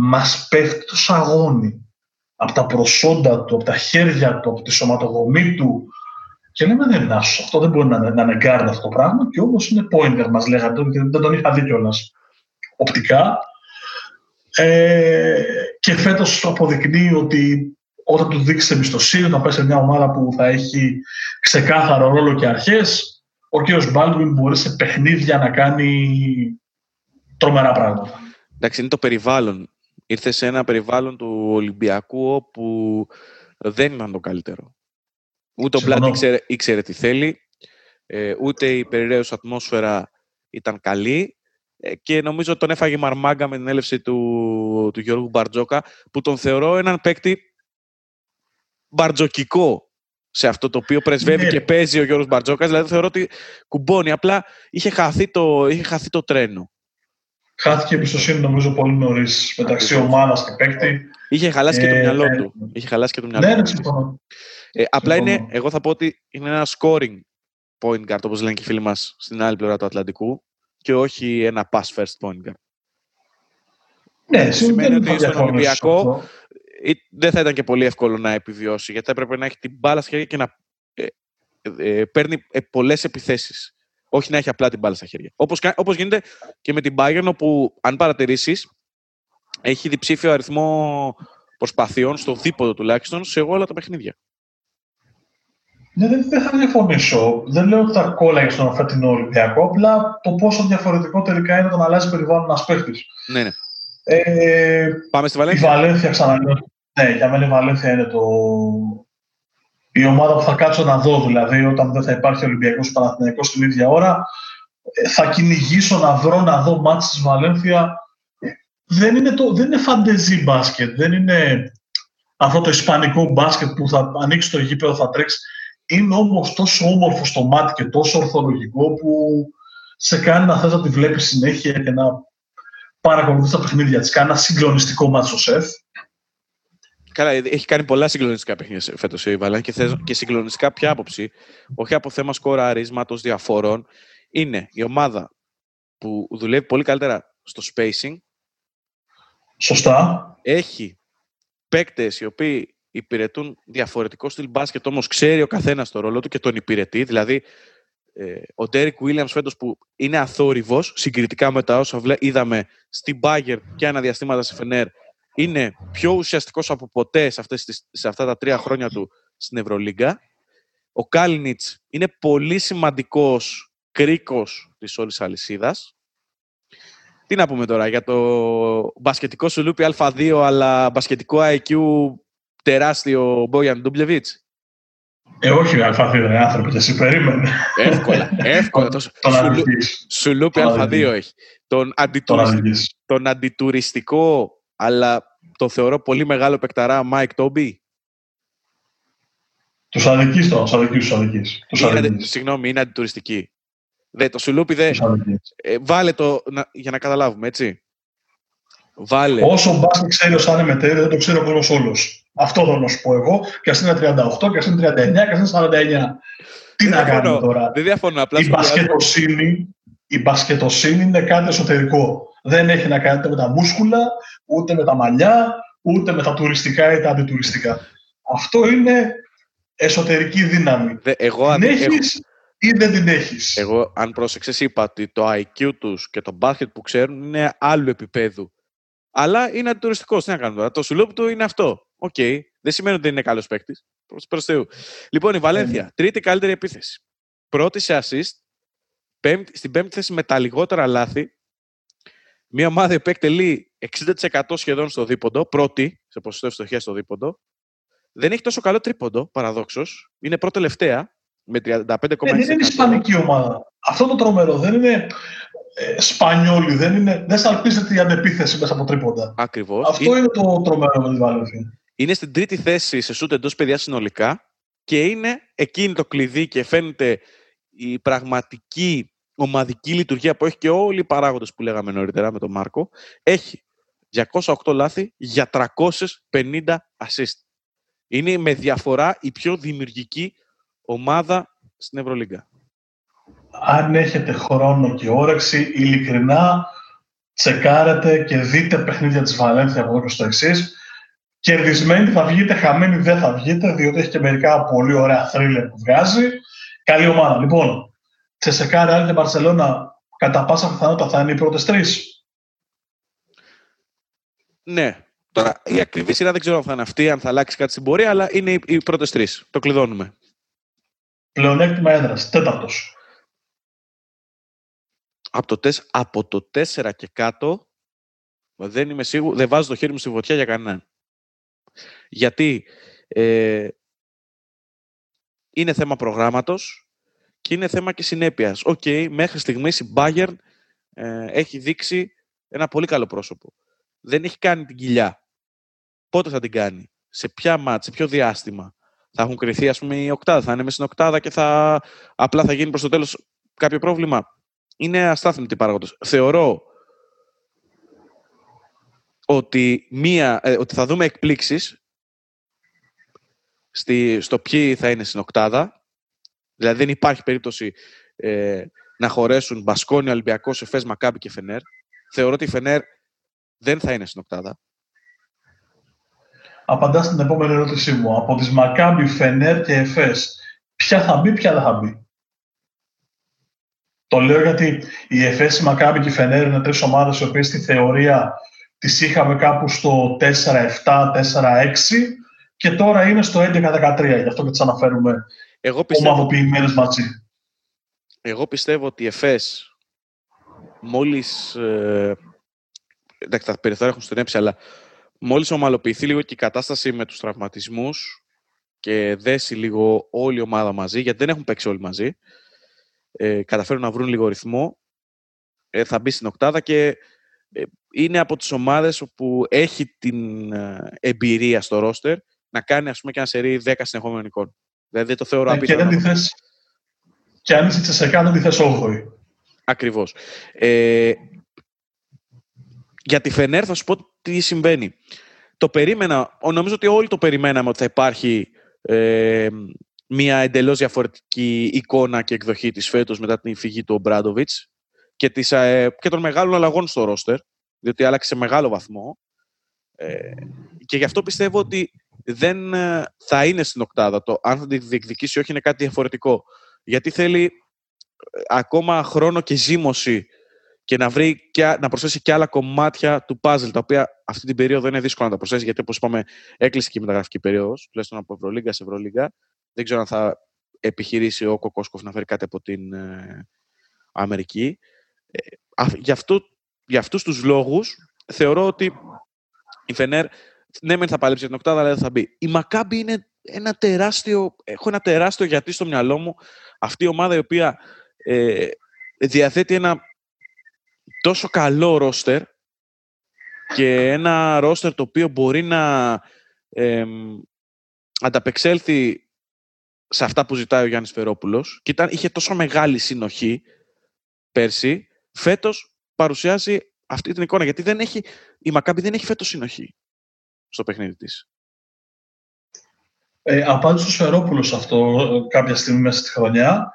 μας πέφτει το σαγόνι από τα προσόντα του, από τα χέρια του, από τη σωματοδομή του. Και λέμε δεν είναι άσο, αυτό δεν μπορεί να, να είναι γκάρντ αυτό το πράγμα και όμως είναι pointer μας λέγατε και δεν τον είχα δει κιόλας οπτικά. Ε, και φέτος αποδεικνύει ότι όταν του δείξει εμπιστοσύνη, όταν πάει σε μια ομάδα που θα έχει ξεκάθαρο ρόλο και αρχές, ο κ. Μπάλτουιν μπορεί σε παιχνίδια να κάνει τρομερά πράγματα. Εντάξει, είναι το περιβάλλον. Ήρθε σε ένα περιβάλλον του Ολυμπιακού όπου δεν ήταν το καλύτερο. Ούτε ο Μπλάτ ήξερε, ήξερε τι θέλει, ε, ούτε η περιραίωση ατμόσφαιρα ήταν καλή ε, και νομίζω ότι τον έφαγε μαρμάγκα με την έλευση του, του Γιώργου Μπαρτζόκα που τον θεωρώ έναν παίκτη μπαρτζοκικό σε αυτό το οποίο πρεσβεύει ναι. και παίζει ο Γιώργος Μπαρτζόκας. Δηλαδή θεωρώ ότι κουμπώνει. Απλά είχε χαθεί το, είχε χαθεί το τρένο. Χάθηκε η εμπιστοσύνη νομίζω πολύ νωρίς μεταξύ ομάδας και παίκτη. Είχε χαλάσει και το ε, μυαλό ε, του. Είχε χαλάσει και το μυαλό ναι, ναι, συμφωνώ. Ε, απλά είναι, εγώ θα πω ότι είναι ένα scoring point guard, όπως λένε και οι φίλοι μας στην άλλη πλευρά του Ατλαντικού και όχι ένα pass first point guard. Ναι, σημαίνει ότι στον Ολυμπιακό δεν θα ήταν και πολύ εύκολο να επιβιώσει, γιατί έπρεπε να έχει την μπάλα στα χέρια και να ε, ε, ε παίρνει ε, πολλές επιθέσεις. Όχι να έχει απλά την μπάλα στα χέρια. Όπως όπως γίνεται και με την Bayern, όπου αν παρατηρήσεις, έχει διψήφιο αριθμό προσπαθειών, στο δίποτο τουλάχιστον, σε όλα τα παιχνίδια. Ναι, δεν, δεν θα διαφωνήσω. Δεν λέω ότι θα κόλλαγε στον φετινό Ολυμπιακό, απλά το πόσο διαφορετικό τελικά είναι όταν αλλάζει περιβάλλον ένας παίχτη. Ναι, ναι. Ε, Πάμε στη Βαλένθια. Η Βαλένθια ξαναλέω. Ναι, για μένα η Βαλένθια είναι το... η ομάδα που θα κάτσω να δω. Δηλαδή, όταν δεν θα υπάρχει Ολυμπιακός Παναθηναϊκός στην ίδια ώρα, ε, θα κυνηγήσω να βρω, να δω μάτς της Βαλένθια. Δεν είναι, το, δεν είναι φαντεζή μπάσκετ, δεν είναι αυτό το ισπανικό μπάσκετ που θα ανοίξει το γήπεδο, θα τρέξει. Είναι όμως τόσο όμορφο στο μάτι και τόσο ορθολογικό που σε κάνει να θες να τη βλέπεις συνέχεια και να παρακολουθείς τα παιχνίδια της. Κάνει ένα συγκλονιστικό μάτσο σεφ. Καλά, έχει κάνει πολλά συγκλονιστικά παιχνίδια φέτος η Βαλάν και, θες, και συγκλονιστικά ποια άποψη. Όχι από θέμα σκοραρίσματος διαφόρων. Είναι η ομάδα που δουλεύει πολύ καλύτερα στο spacing. Σωστά. Έχει παίκτες οι οποίοι υπηρετούν διαφορετικό στυλ μπάσκετ, όμως ξέρει ο καθένας το ρόλο του και τον υπηρετεί. Δηλαδή, ε, ο Ντέρικ Williams φέτος που είναι αθόρυβος συγκριτικά με τα όσα είδαμε στην Bayern και αναδιαστήματα σε Φενέρ είναι πιο ουσιαστικός από ποτέ σε, αυτές σε αυτά τα τρία χρόνια του στην Ευρωλίγκα. Ο Κάλινιτς είναι πολύ σημαντικός κρίκος της όλης αλυσίδας. Τι να πούμε τώρα για το μπασκετικό σουλούπι Α2 αλλά μπασκετικό IQ τεράστιο Μπόγιαν Ντούμπλεβιτς. Ε, όχι, αλφα είναι άνθρωποι, εσύ περίμενε. Εύκολα, εύκολα. τον Σουλούπι Α2 έχει. Τον, αντιτουριστικό, τον αντιτουριστικό, αλλά το θεωρώ πολύ μεγάλο παικταρά, Μάικ Τόμπι. Τους αδικεί τώρα, τους αδικεί, τους αδικεί. Συγγνώμη, είναι αντιτουριστική. Δε, το σουλούπι δε. Ε, βάλε το να, για να καταλάβουμε, έτσι. Βάλε. Όσο μπάσκετ ξέρει ο Σαν Εμετέριο, δεν το ξέρει ο κόσμος όλος. Αυτό θέλω να σου πω εγώ. Και ας είναι 38, και ας είναι 39, και ας είναι 49. Τι να κάνουμε τώρα; Δεν διαφωνώ. Απλά η, μπασκετοσύνη, η μπασκετοσύνη είναι κάτι εσωτερικό. Δεν έχει να κάνει με τα μούσκουλα, ούτε με τα μαλλιά, ούτε με τα τουριστικά ή τα αντιτουριστικά. Αυτό είναι εσωτερική δύναμη. Δε, εγώ, την έχεις ή δεν την έχεις; Εγώ, αν πρόσεξες, είπα ότι το IQ τους και το μπάσκετ που ξέρουν είναι άλλου επιπέδου. Αλλά είναι αντιτουριστικός. Τι να κάνουμε τώρα; Το σουλούπι του είναι αυτό. OK. Okay. Δεν σημαίνει ότι δεν είναι καλός παίκτης. Προς Θεού. Λοιπόν, η Βαλένθια. Ναι. Τρίτη καλύτερη επίθεση. Πρώτη σε assist. Πέμπτη, στην πέμπτη θέση με τα λιγότερα λάθη. Μια ομάδα που εκτελεί 60% σχεδόν στο δίποντο. Πρώτη σε ποσοστό ευστοχίας στο δίποντο. Δεν έχει τόσο καλό τρίποντο, παραδόξως. Είναι πρώτη τελευταία με 35,6%. Δεν είναι ισπανική ομάδα. Αυτό το τρομερό δεν είναι ε, Σπανιόλοι, δεν, είναι, δεν σαλπίζεται η αντεπίθεση μέσα από τρίποντα. Ακριβώς. Αυτό είναι, το τρομερό με τη Βαλένθια. Είναι στην τρίτη θέση σε σούτ εντός παιδιάς συνολικά και είναι εκείνη το κλειδί και φαίνεται η πραγματική ομαδική λειτουργία που έχει και όλοι οι παράγοντες που λέγαμε νωρίτερα με τον Μάρκο. Έχει 208 λάθη για 350 assist. Είναι με διαφορά η πιο δημιουργική ομάδα στην Ευρωλίγκα αν έχετε χρόνο και όρεξη, ειλικρινά τσεκάρετε και δείτε παιχνίδια της Βαλένθια από εδώ και στο εξής. Κερδισμένοι θα βγείτε, χαμένοι δεν θα βγείτε, διότι έχει και μερικά πολύ ωραία θρίλερ που βγάζει. Καλή ομάδα. Λοιπόν, Τσεσεκάρε, άλλη και Μπαρσελόνα, κατά πάσα πιθανότητα θα είναι οι πρώτες τρεις. Ναι. Τώρα, η ακριβή σειρά δεν ξέρω αν θα είναι αυτή, αν θα αλλάξει κάτι στην πορεία, αλλά είναι οι πρώτες τρεις. Το κλειδώνουμε. Πλεονέκτημα έδρας. Τέταρτος από το, από το 4 και κάτω δεν είμαι σίγουρο, δεν βάζω το χέρι μου στη φωτιά για κανέναν. Γιατί ε, είναι θέμα προγράμματος και είναι θέμα και συνέπειας. OK, okay, μέχρι στιγμής η Bayern ε, έχει δείξει ένα πολύ καλό πρόσωπο. Δεν έχει κάνει την κοιλιά. Πότε θα την κάνει, σε ποια μάτς, σε ποιο διάστημα; Θα έχουν κριθεί, ας πούμε, η οκτάδα, θα είναι μέσα στην οκτάδα και θα, απλά θα γίνει προς το τέλος κάποιο πρόβλημα; Είναι αστάθμητοι παράγοντες. Θεωρώ ότι, μία, ε, ότι θα δούμε εκπλήξεις στη, στο ποιοι θα είναι στην οκτάδα. Δηλαδή δεν υπάρχει περίπτωση ε, να χωρέσουν Μπασκόνιο, Ολυμπιακός, Εφές, Μακάμπι και Φενέρ. Θεωρώ ότι η Φενέρ δεν θα είναι στην οκτάδα. Απαντάς στην επόμενη ερώτησή μου. Από τις Μακάμπι, Φενέρ και Εφές, ποια θα μπει, ποια δεν θα μπει; Το λέω γιατί η ΕΦΕΣ, η Μακάμπη και η Φενέρ είναι τρεις ομάδες οι οποίες στη θεωρία τις είχαμε κάπου στο 4-7, 4-6 και τώρα είναι στο 11-13. Γι' αυτό και τις αναφέρουμε Εγώ πιστεύω... ομαδοποιημένε μαζί. Εγώ πιστεύω ότι η ΕΦΕΣ μόλις. Ε, εντάξει, τα περιθώρια έχουν στενέψει, αλλά μόλις ομαλοποιηθεί λίγο και η κατάσταση με τους τραυματισμούς και δέσει λίγο όλη η ομάδα μαζί, γιατί δεν έχουν παίξει όλοι μαζί, ε, καταφέρουν να βρουν λίγο ρυθμό, ε, θα μπει στην οκτάδα και ε, είναι από τις ομάδες όπου έχει την ε, εμπειρία στο ρόστερ να κάνει ας πούμε και ένα σερί 10 συνεχόμενων εικόνων. Δηλαδή το θεωρώ ε, Και, δεν τη θες, και αν είσαι σε κάνω τη θες 8 Ακριβώς. Ε, για τη Φενέρ θα σου πω τι συμβαίνει. Το περίμενα, νομίζω ότι όλοι το περιμέναμε ότι θα υπάρχει ε, μια εντελώς διαφορετική εικόνα και εκδοχή της φέτος μετά την φυγή του Μπράντοβιτς και, ε, και των μεγάλων αλλαγών στο ρόστερ, διότι άλλαξε σε μεγάλο βαθμό. Ε, και γι' αυτό πιστεύω ότι δεν ε, θα είναι στην οκτάδα. Το αν θα τη διεκδικήσει όχι είναι κάτι διαφορετικό. Γιατί θέλει ε, ακόμα χρόνο και ζήμωση και να, βρει και, να προσθέσει και άλλα κομμάτια του puzzle, τα οποία αυτή την περίοδο είναι δύσκολο να τα προσθέσει, γιατί όπως είπαμε, έκλεισε και η μεταγραφική περίοδος, τουλάχιστον από Ευρωλίγκα σε Ευρωλίγκα. Δεν ξέρω αν θα επιχειρήσει ο Κοκόσκοφ να φέρει κάτι από την ε, Αμερική. Ε, γι' αυτό, για αυτούς τους λόγους θεωρώ ότι η Φενέρ ναι μεν θα παλέψει για την οκτάδα αλλά δεν θα μπει. Η Μακάμπη είναι ένα τεράστιο, έχω ένα τεράστιο γιατί στο μυαλό μου αυτή η ομάδα η οποία ε, διαθέτει ένα τόσο καλό ρόστερ και ένα ρόστερ το οποίο μπορεί να ε, ανταπεξέλθει σε αυτά που ζητάει ο Γιάννης Φερόπουλος και ήταν, είχε τόσο μεγάλη συνοχή πέρσι, φέτος παρουσιάζει αυτή την εικόνα. Γιατί δεν έχει, η Μακάμπη δεν έχει φέτος συνοχή στο παιχνίδι της. Ε, απάντησε ο Σφερόπουλος αυτό ε, κάποια στιγμή μέσα στη χρονιά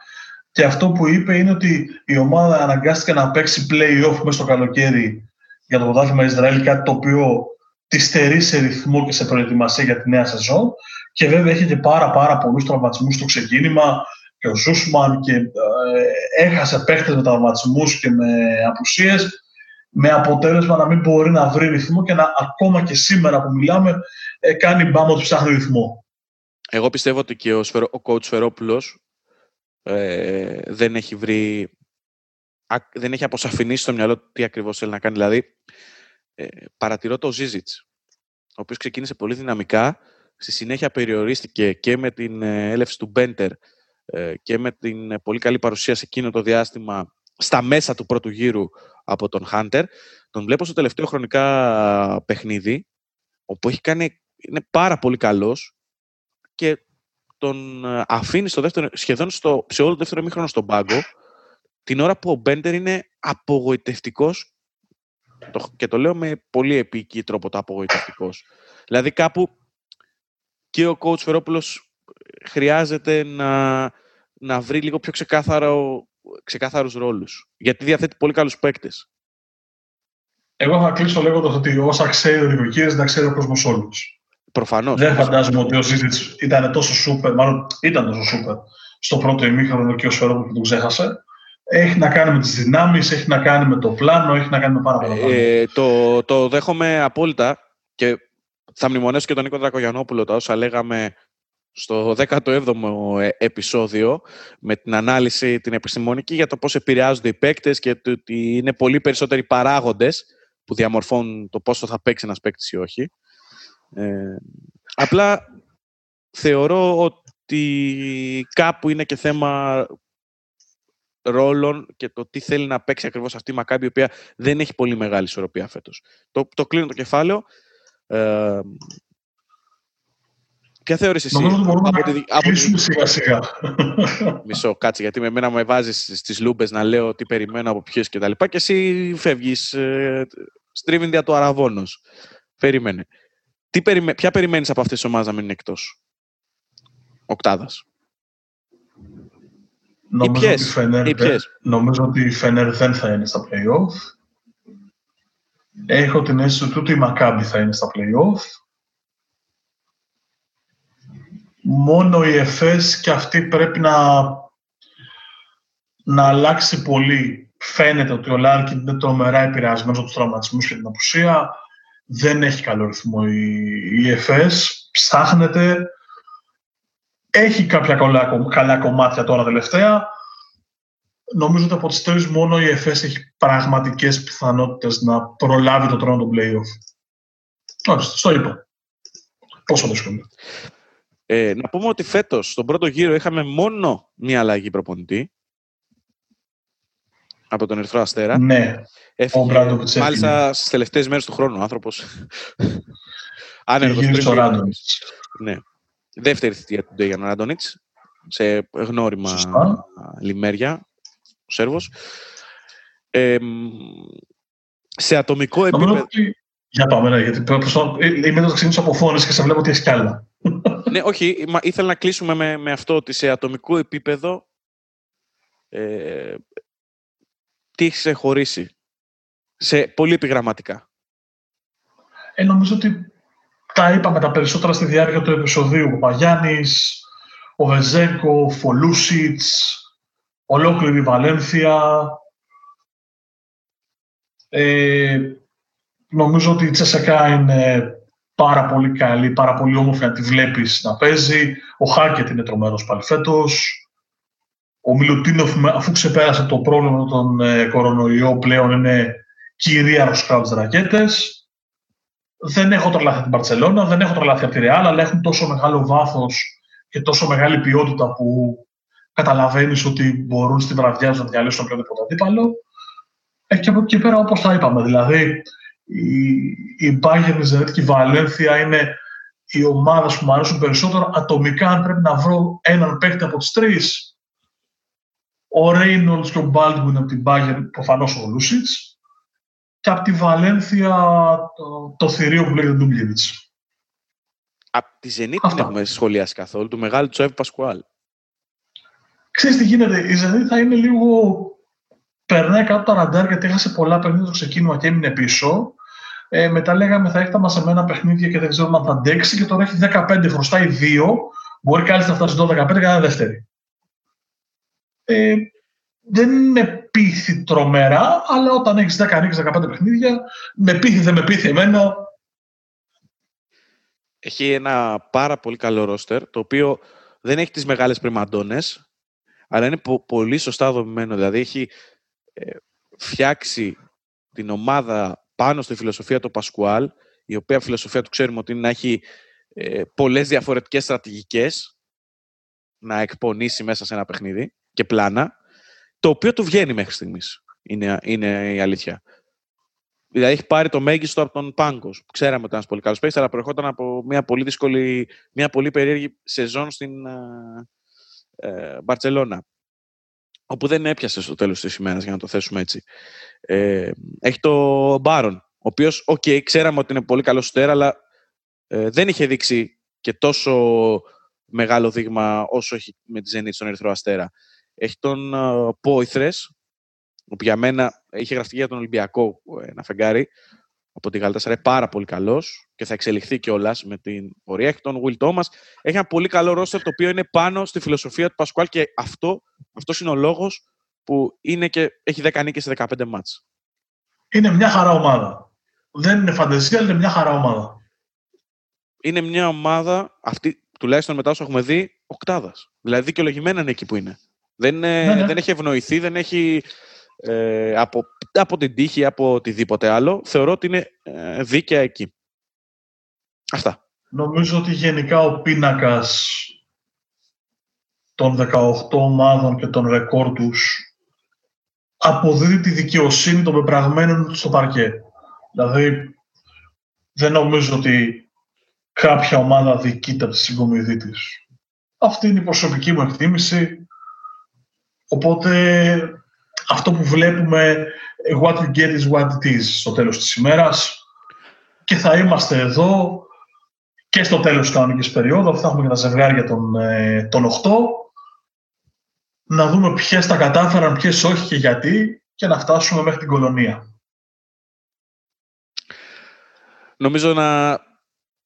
και αυτό που είπε είναι ότι η ομάδα αναγκάστηκε να παίξει play-off μέσα στο καλοκαίρι για το πρωτάθλημα Ισραήλ, κάτι το οποίο τη στερεί σε ρυθμό και σε προετοιμασία για τη νέα σεζόν. Και βέβαια έχει και πάρα, πάρα πολλούς τραυματισμούς στο ξεκίνημα και ο Ζούσμαν και ε, έχασε παίχτε με τραυματισμούς και με απουσίες με αποτέλεσμα να μην μπορεί να βρει ρυθμό και να ακόμα και σήμερα που μιλάμε ε, κάνει μπάμα ότι ψάχνει ρυθμό. Εγώ πιστεύω ότι και ο, Σφαιρο, ο coach Φερόπουλος ε, δεν έχει βρει δεν έχει αποσαφηνίσει στο μυαλό τι ακριβώς θέλει να κάνει. Δηλαδή, ε, παρατηρώ το Ζίζιτς, ο οποίος ξεκίνησε πολύ δυναμικά, στη συνέχεια περιορίστηκε και με την ε, έλευση του Μπέντερ ε, και με την πολύ καλή παρουσία σε εκείνο το διάστημα στα μέσα του πρώτου γύρου από τον Χάντερ. Τον βλέπω στο τελευταίο χρονικά παιχνίδι, όπου έχει κάνει, είναι πάρα πολύ καλός και τον ε, αφήνει στο δεύτερο, σχεδόν στο, σε όλο το δεύτερο μήχρονο στον πάγκο, την ώρα που ο Μπέντερ είναι απογοητευτικός και το λέω με πολύ επίκη τρόπο το απογοητευτικός. Δηλαδή κάπου και ο coach Φερόπουλος χρειάζεται να, να βρει λίγο πιο ξεκάθαρο, ξεκάθαρους ρόλους. Γιατί διαθέτει πολύ καλούς παίκτες. Εγώ θα κλείσω λέγοντας ότι όσα ξέρει ο νοικοκύρης δεν ξέρει ο κόσμος όλου. Προφανώς. Δεν φαντάζομαι ότι ο Ζήτητς ήταν τόσο σούπερ, μάλλον ήταν τόσο σούπερ στο πρώτο ημίχρονο και ο Σφερόπουλος που τον ξέχασε. Έχει να κάνει με τις δυνάμεις, έχει να κάνει με το πλάνο, έχει να κάνει με πάρα πολλά πράγματα. Ε, το, το δέχομαι απόλυτα και θα μνημονέσω και τον Νίκο Δρακογιανόπουλο τα όσα λέγαμε στο 17ο ε, επεισόδιο με την ανάλυση την επιστημονική για το πώς επηρεάζονται οι παίκτες και ότι είναι πολύ περισσότεροι παράγοντες που διαμορφώνουν το πόσο θα παίξει ένας παίκτης ή όχι. Ε, απλά θεωρώ ότι κάπου είναι και θέμα ρόλων και το τι θέλει να παίξει ακριβώς αυτή η Μακάμπη, η οποία δεν έχει πολύ μεγάλη ισορροπία φέτος. Το, το κλείνω το κεφάλαιο. Ε, Ποια θεώρηση εσύ; Νομίζω ότι μπορούμε από να τη, από σιγά σιγά. Μισό, κάτσε, γιατί με μένα με βάζεις στις λούμπες να λέω τι περιμένω από ποιες και τα λοιπά και εσύ φεύγεις ε, στρίβιν δια του αραβόνος. Περίμενε. Τι περιμέ... Ποια περιμένεις από αυτές τις ομάδες να μείνουν εκτός; Οκτάδας. Νομίζω, ότι Φενέρ, νομίζω ότι η Φενέρ δεν θα είναι στα play-off. Έχω την αίσθηση ότι η Μακάμπη θα είναι στα play-off. Μόνο η ΕΦΕΣ και αυτή πρέπει να, να αλλάξει πολύ. Φαίνεται ότι ο Λάρκιν είναι τρομερά επηρεασμένος από τους τραυματισμούς και την απουσία. Δεν έχει καλό ρυθμό η, η ΕΦΕΣ. Ψάχνεται. Έχει κάποια καλά, καλά κομμάτια τώρα τελευταία. Νομίζω ότι από τις τρεις μόνο η ΕΦΕΣ έχει πραγματικές πιθανότητες να προλάβει το τρένο των play-off. Όχι, στο είπα. Πόσο δύσκολο. Ε, να πούμε ότι φέτος, στον πρώτο γύρο, είχαμε μόνο μία αλλαγή προπονητή. Από τον Ερυθρό Αστέρα. Ναι. Έφυγε, ο μάλιστα στις τελευταίες μέρες του χρόνου ο άνθρωπος. Άνεργος. Ναι. Δεύτερη θητεία του Ντέγιαν Ράντονιτς. Σε γνώριμα Σωστά. λιμέρια. Ο Σέρβος. Ε, σε ατομικό επίπεδο. Για πάμε, ναι, γιατί είμαι εδώ ξεκινήσω από φόνες και σε βλέπω ότι έχει κι άλλα. Ναι, όχι, ήθελα να κλείσουμε με, με αυτό ότι σε ατομικό επίπεδο ε, τι έχει χωρίσει σε πολύ επιγραμματικά. Ε, νομίζω ότι τα είπαμε τα περισσότερα στη διάρκεια του επεισοδίου. Ο Παγιάννης, ο Βεζέγκο, ο Φολούσιτς, ολόκληρη η Βαλένθια. Ε, νομίζω ότι η Τσεσεκά είναι πάρα πολύ καλή, πάρα πολύ όμορφη να τη βλέπεις να παίζει. Ο Χάκετ είναι τρομερός πάλι φέτος. Ο Μιλουτίνοφ, αφού ξεπέρασε το πρόβλημα των ε, κορονοϊό, πλέον είναι κυρίαρχος κράτος ρακέτες. Δεν έχω τρελαθεί την Παρσελώνα, δεν έχω τρελαθεί από τη Ρεάλ, αλλά έχουν τόσο μεγάλο βάθος και τόσο μεγάλη ποιότητα που καταλαβαίνεις ότι μπορούν στη βραδιά να διαλύσουν οποιοδήποτε αντίπαλο. Ε, και από εκεί πέρα, όπως τα είπαμε, δηλαδή η, η Bayern, η Zenit και η Βαλένθια είναι οι ομάδες που μου αρέσουν περισσότερο, ατομικά, αν πρέπει να βρω έναν παίκτη από τις τρεις, ο Ρέινολντς και ο Μπάλντουιν από την Bayern, προφανώς ο Λούσιτς, και από τη Βαλένθια το, το θηρίο που λέγεται Ντούμπλιεβιτς. Από τη Ζενίτ δεν έχουμε σχολιάσει καθόλου, του μεγάλου Τσάβι Πασκουάλ. Ξέρεις τι γίνεται, η Ζενή θα είναι λίγο... Περνάει κάτω τα ραντάρ γιατί έχασε πολλά παιχνίδια στο ξεκίνημα και έμεινε πίσω. Ε, μετά λέγαμε θα έχει τα ένα παιχνίδια και δεν ξέρουμε αν θα αντέξει και τώρα έχει 15, χρωστάει 2. Μπορεί κάλλιστα να φτάσει 12-15 και ένα δεύτερη. Ε, δεν με πείθει τρομερά, αλλά όταν έχεις 10-15 παιχνίδια, με πείθει, δεν με πείθει εμένα. Έχει ένα πάρα πολύ καλό ρόστερ, το οποίο δεν έχει τις μεγάλες πριμαντώνες, αλλά είναι πολύ σωστά δομημένο. Δηλαδή έχει ε, φτιάξει την ομάδα πάνω στη φιλοσοφία του Πασκουάλ, η οποία φιλοσοφία του ξέρουμε ότι είναι να έχει ε, πολλές διαφορετικές στρατηγικές να εκπονήσει μέσα σε ένα παιχνίδι και πλάνα, το οποίο του βγαίνει μέχρι στιγμής, είναι, είναι η αλήθεια. Δηλαδή έχει πάρει το μέγιστο από τον Πάγκο. Ξέραμε ότι ήταν πολύ καλός παίκτης, αλλά προερχόταν από μια πολύ δύσκολη, μια πολύ περίεργη σεζόν στην ε, Μπαρσελόνα. Όπου δεν έπιασε στο τέλος της ημέρας, για να το θέσουμε έτσι. Ε, έχει τον Μπάρον, ο οποίος, OK, okay, ξέραμε ότι είναι πολύ καλός σουτέρ, αλλά ε, δεν είχε δείξει και τόσο μεγάλο δείγμα όσο έχει με τη Zenit στον Ερυθρό Αστέρα. Έχει τον uh, Πόιθρες, που για μένα είχε γραφτεί για τον Ολυμπιακό ένα φεγγάρι από την Γαλατασαράι. Πάρα πολύ καλός και θα εξελιχθεί κιόλας με την πορεία. Έχει τον Will Thomas. Έχει ένα πολύ καλό ρόστερ το οποίο είναι πάνω στη φιλοσοφία του Πασκουάλ και αυτό αυτός είναι ο λόγος που είναι και έχει 10 νίκες σε 15 μάτς. Είναι μια χαρά ομάδα. Δεν είναι φαντασία, αλλά είναι μια χαρά ομάδα. Είναι μια ομάδα, αυτή, τουλάχιστον μετά όσο έχουμε δει, οκτάδας. Δηλαδή δικαιολογημένα είναι εκεί που είναι. Δεν, ναι, ναι. δεν έχει ευνοηθεί, δεν έχει ε, από, από την τύχη, από οτιδήποτε άλλο. Θεωρώ ότι είναι ε, δίκαια εκεί. Αυτά. Νομίζω ότι γενικά ο πίνακας των 18 ομάδων και των ρεκόρ τους αποδίδει τη δικαιοσύνη των πεπραγμένων στο παρκέ. Δηλαδή, δεν νομίζω ότι κάποια ομάδα δικείται από τη συγκομιδή της. Αυτή είναι η προσωπική μου εκτίμηση. Οπότε αυτό που βλέπουμε what you get is what it is στο τέλος της ημέρας και θα είμαστε εδώ και στο τέλος της κανονικής περίοδου, θα έχουμε και τα ζευγάρια των, ε, των 8 να δούμε ποιες τα κατάφεραν, ποιες όχι και γιατί και να φτάσουμε μέχρι την κολονία. Νομίζω να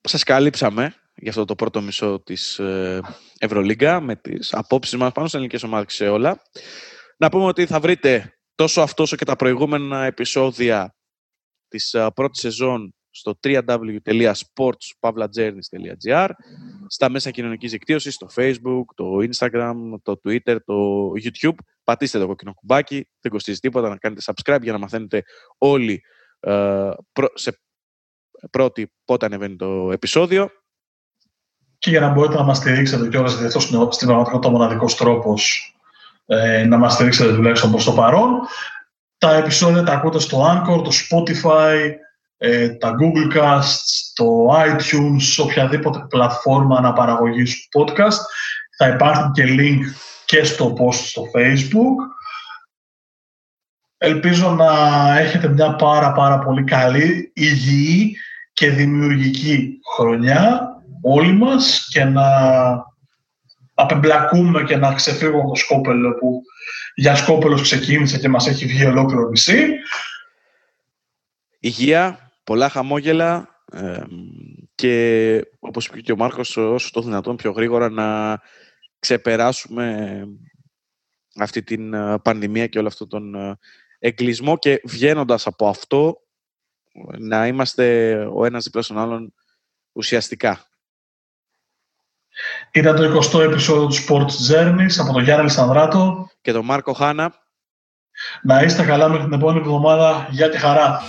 σας καλύψαμε για αυτό το πρώτο μισό της ε, Ευρωλίγκα με τις απόψεις μας πάνω στις ελληνικές ομάδες σε όλα. Να πούμε ότι θα βρείτε τόσο αυτό όσο και τα προηγούμενα επεισόδια της uh, πρώτης σεζόν στο www.sportspavlajourneys.gr στα μέσα κοινωνικής δικτύωσης, στο facebook, το instagram, το twitter, το youtube. Πατήστε το κόκκινο κουμπάκι, δεν κοστίζει τίποτα να κάνετε subscribe για να μαθαίνετε όλοι uh, σε πρώτη πότε ανεβαίνει το επεισόδιο. Και για να μπορείτε να μας στηρίξετε κιόλας, γιατί αυτό είναι στην πραγματικότητα ο μοναδικός τρόπος ε, να μας στηρίξετε τουλάχιστον προς το παρόν. Τα επεισόδια τα ακούτε στο Anchor, το Spotify, ε, τα Google Casts, το iTunes, οποιαδήποτε πλατφόρμα αναπαραγωγής podcast. Θα υπάρχουν και link και στο post στο Facebook. Ελπίζω να έχετε μια πάρα πάρα πολύ καλή, υγιή και δημιουργική χρονιά όλοι μας και να απεμπλακούμε και να ξεφύγουμε από το σκόπελο που για σκόπελος ξεκίνησε και μας έχει βγει ολόκληρο νησί. Υγεία, πολλά χαμόγελα και όπως είπε και ο Μάρκος όσο το δυνατόν πιο γρήγορα να ξεπεράσουμε αυτή την ε, πανδημία και όλο αυτό τον ε, εγκλισμό και βγαίνοντας από αυτό να είμαστε ο ένας δίπλα στον άλλον ουσιαστικά. Ήταν το 20ο επεισόδιο του Sports Journeys από τον Γιάννη Λισανδράτο και τον Μάρκο Χάνα. Να είστε καλά μέχρι την επόμενη εβδομάδα. Γεια και χαρά!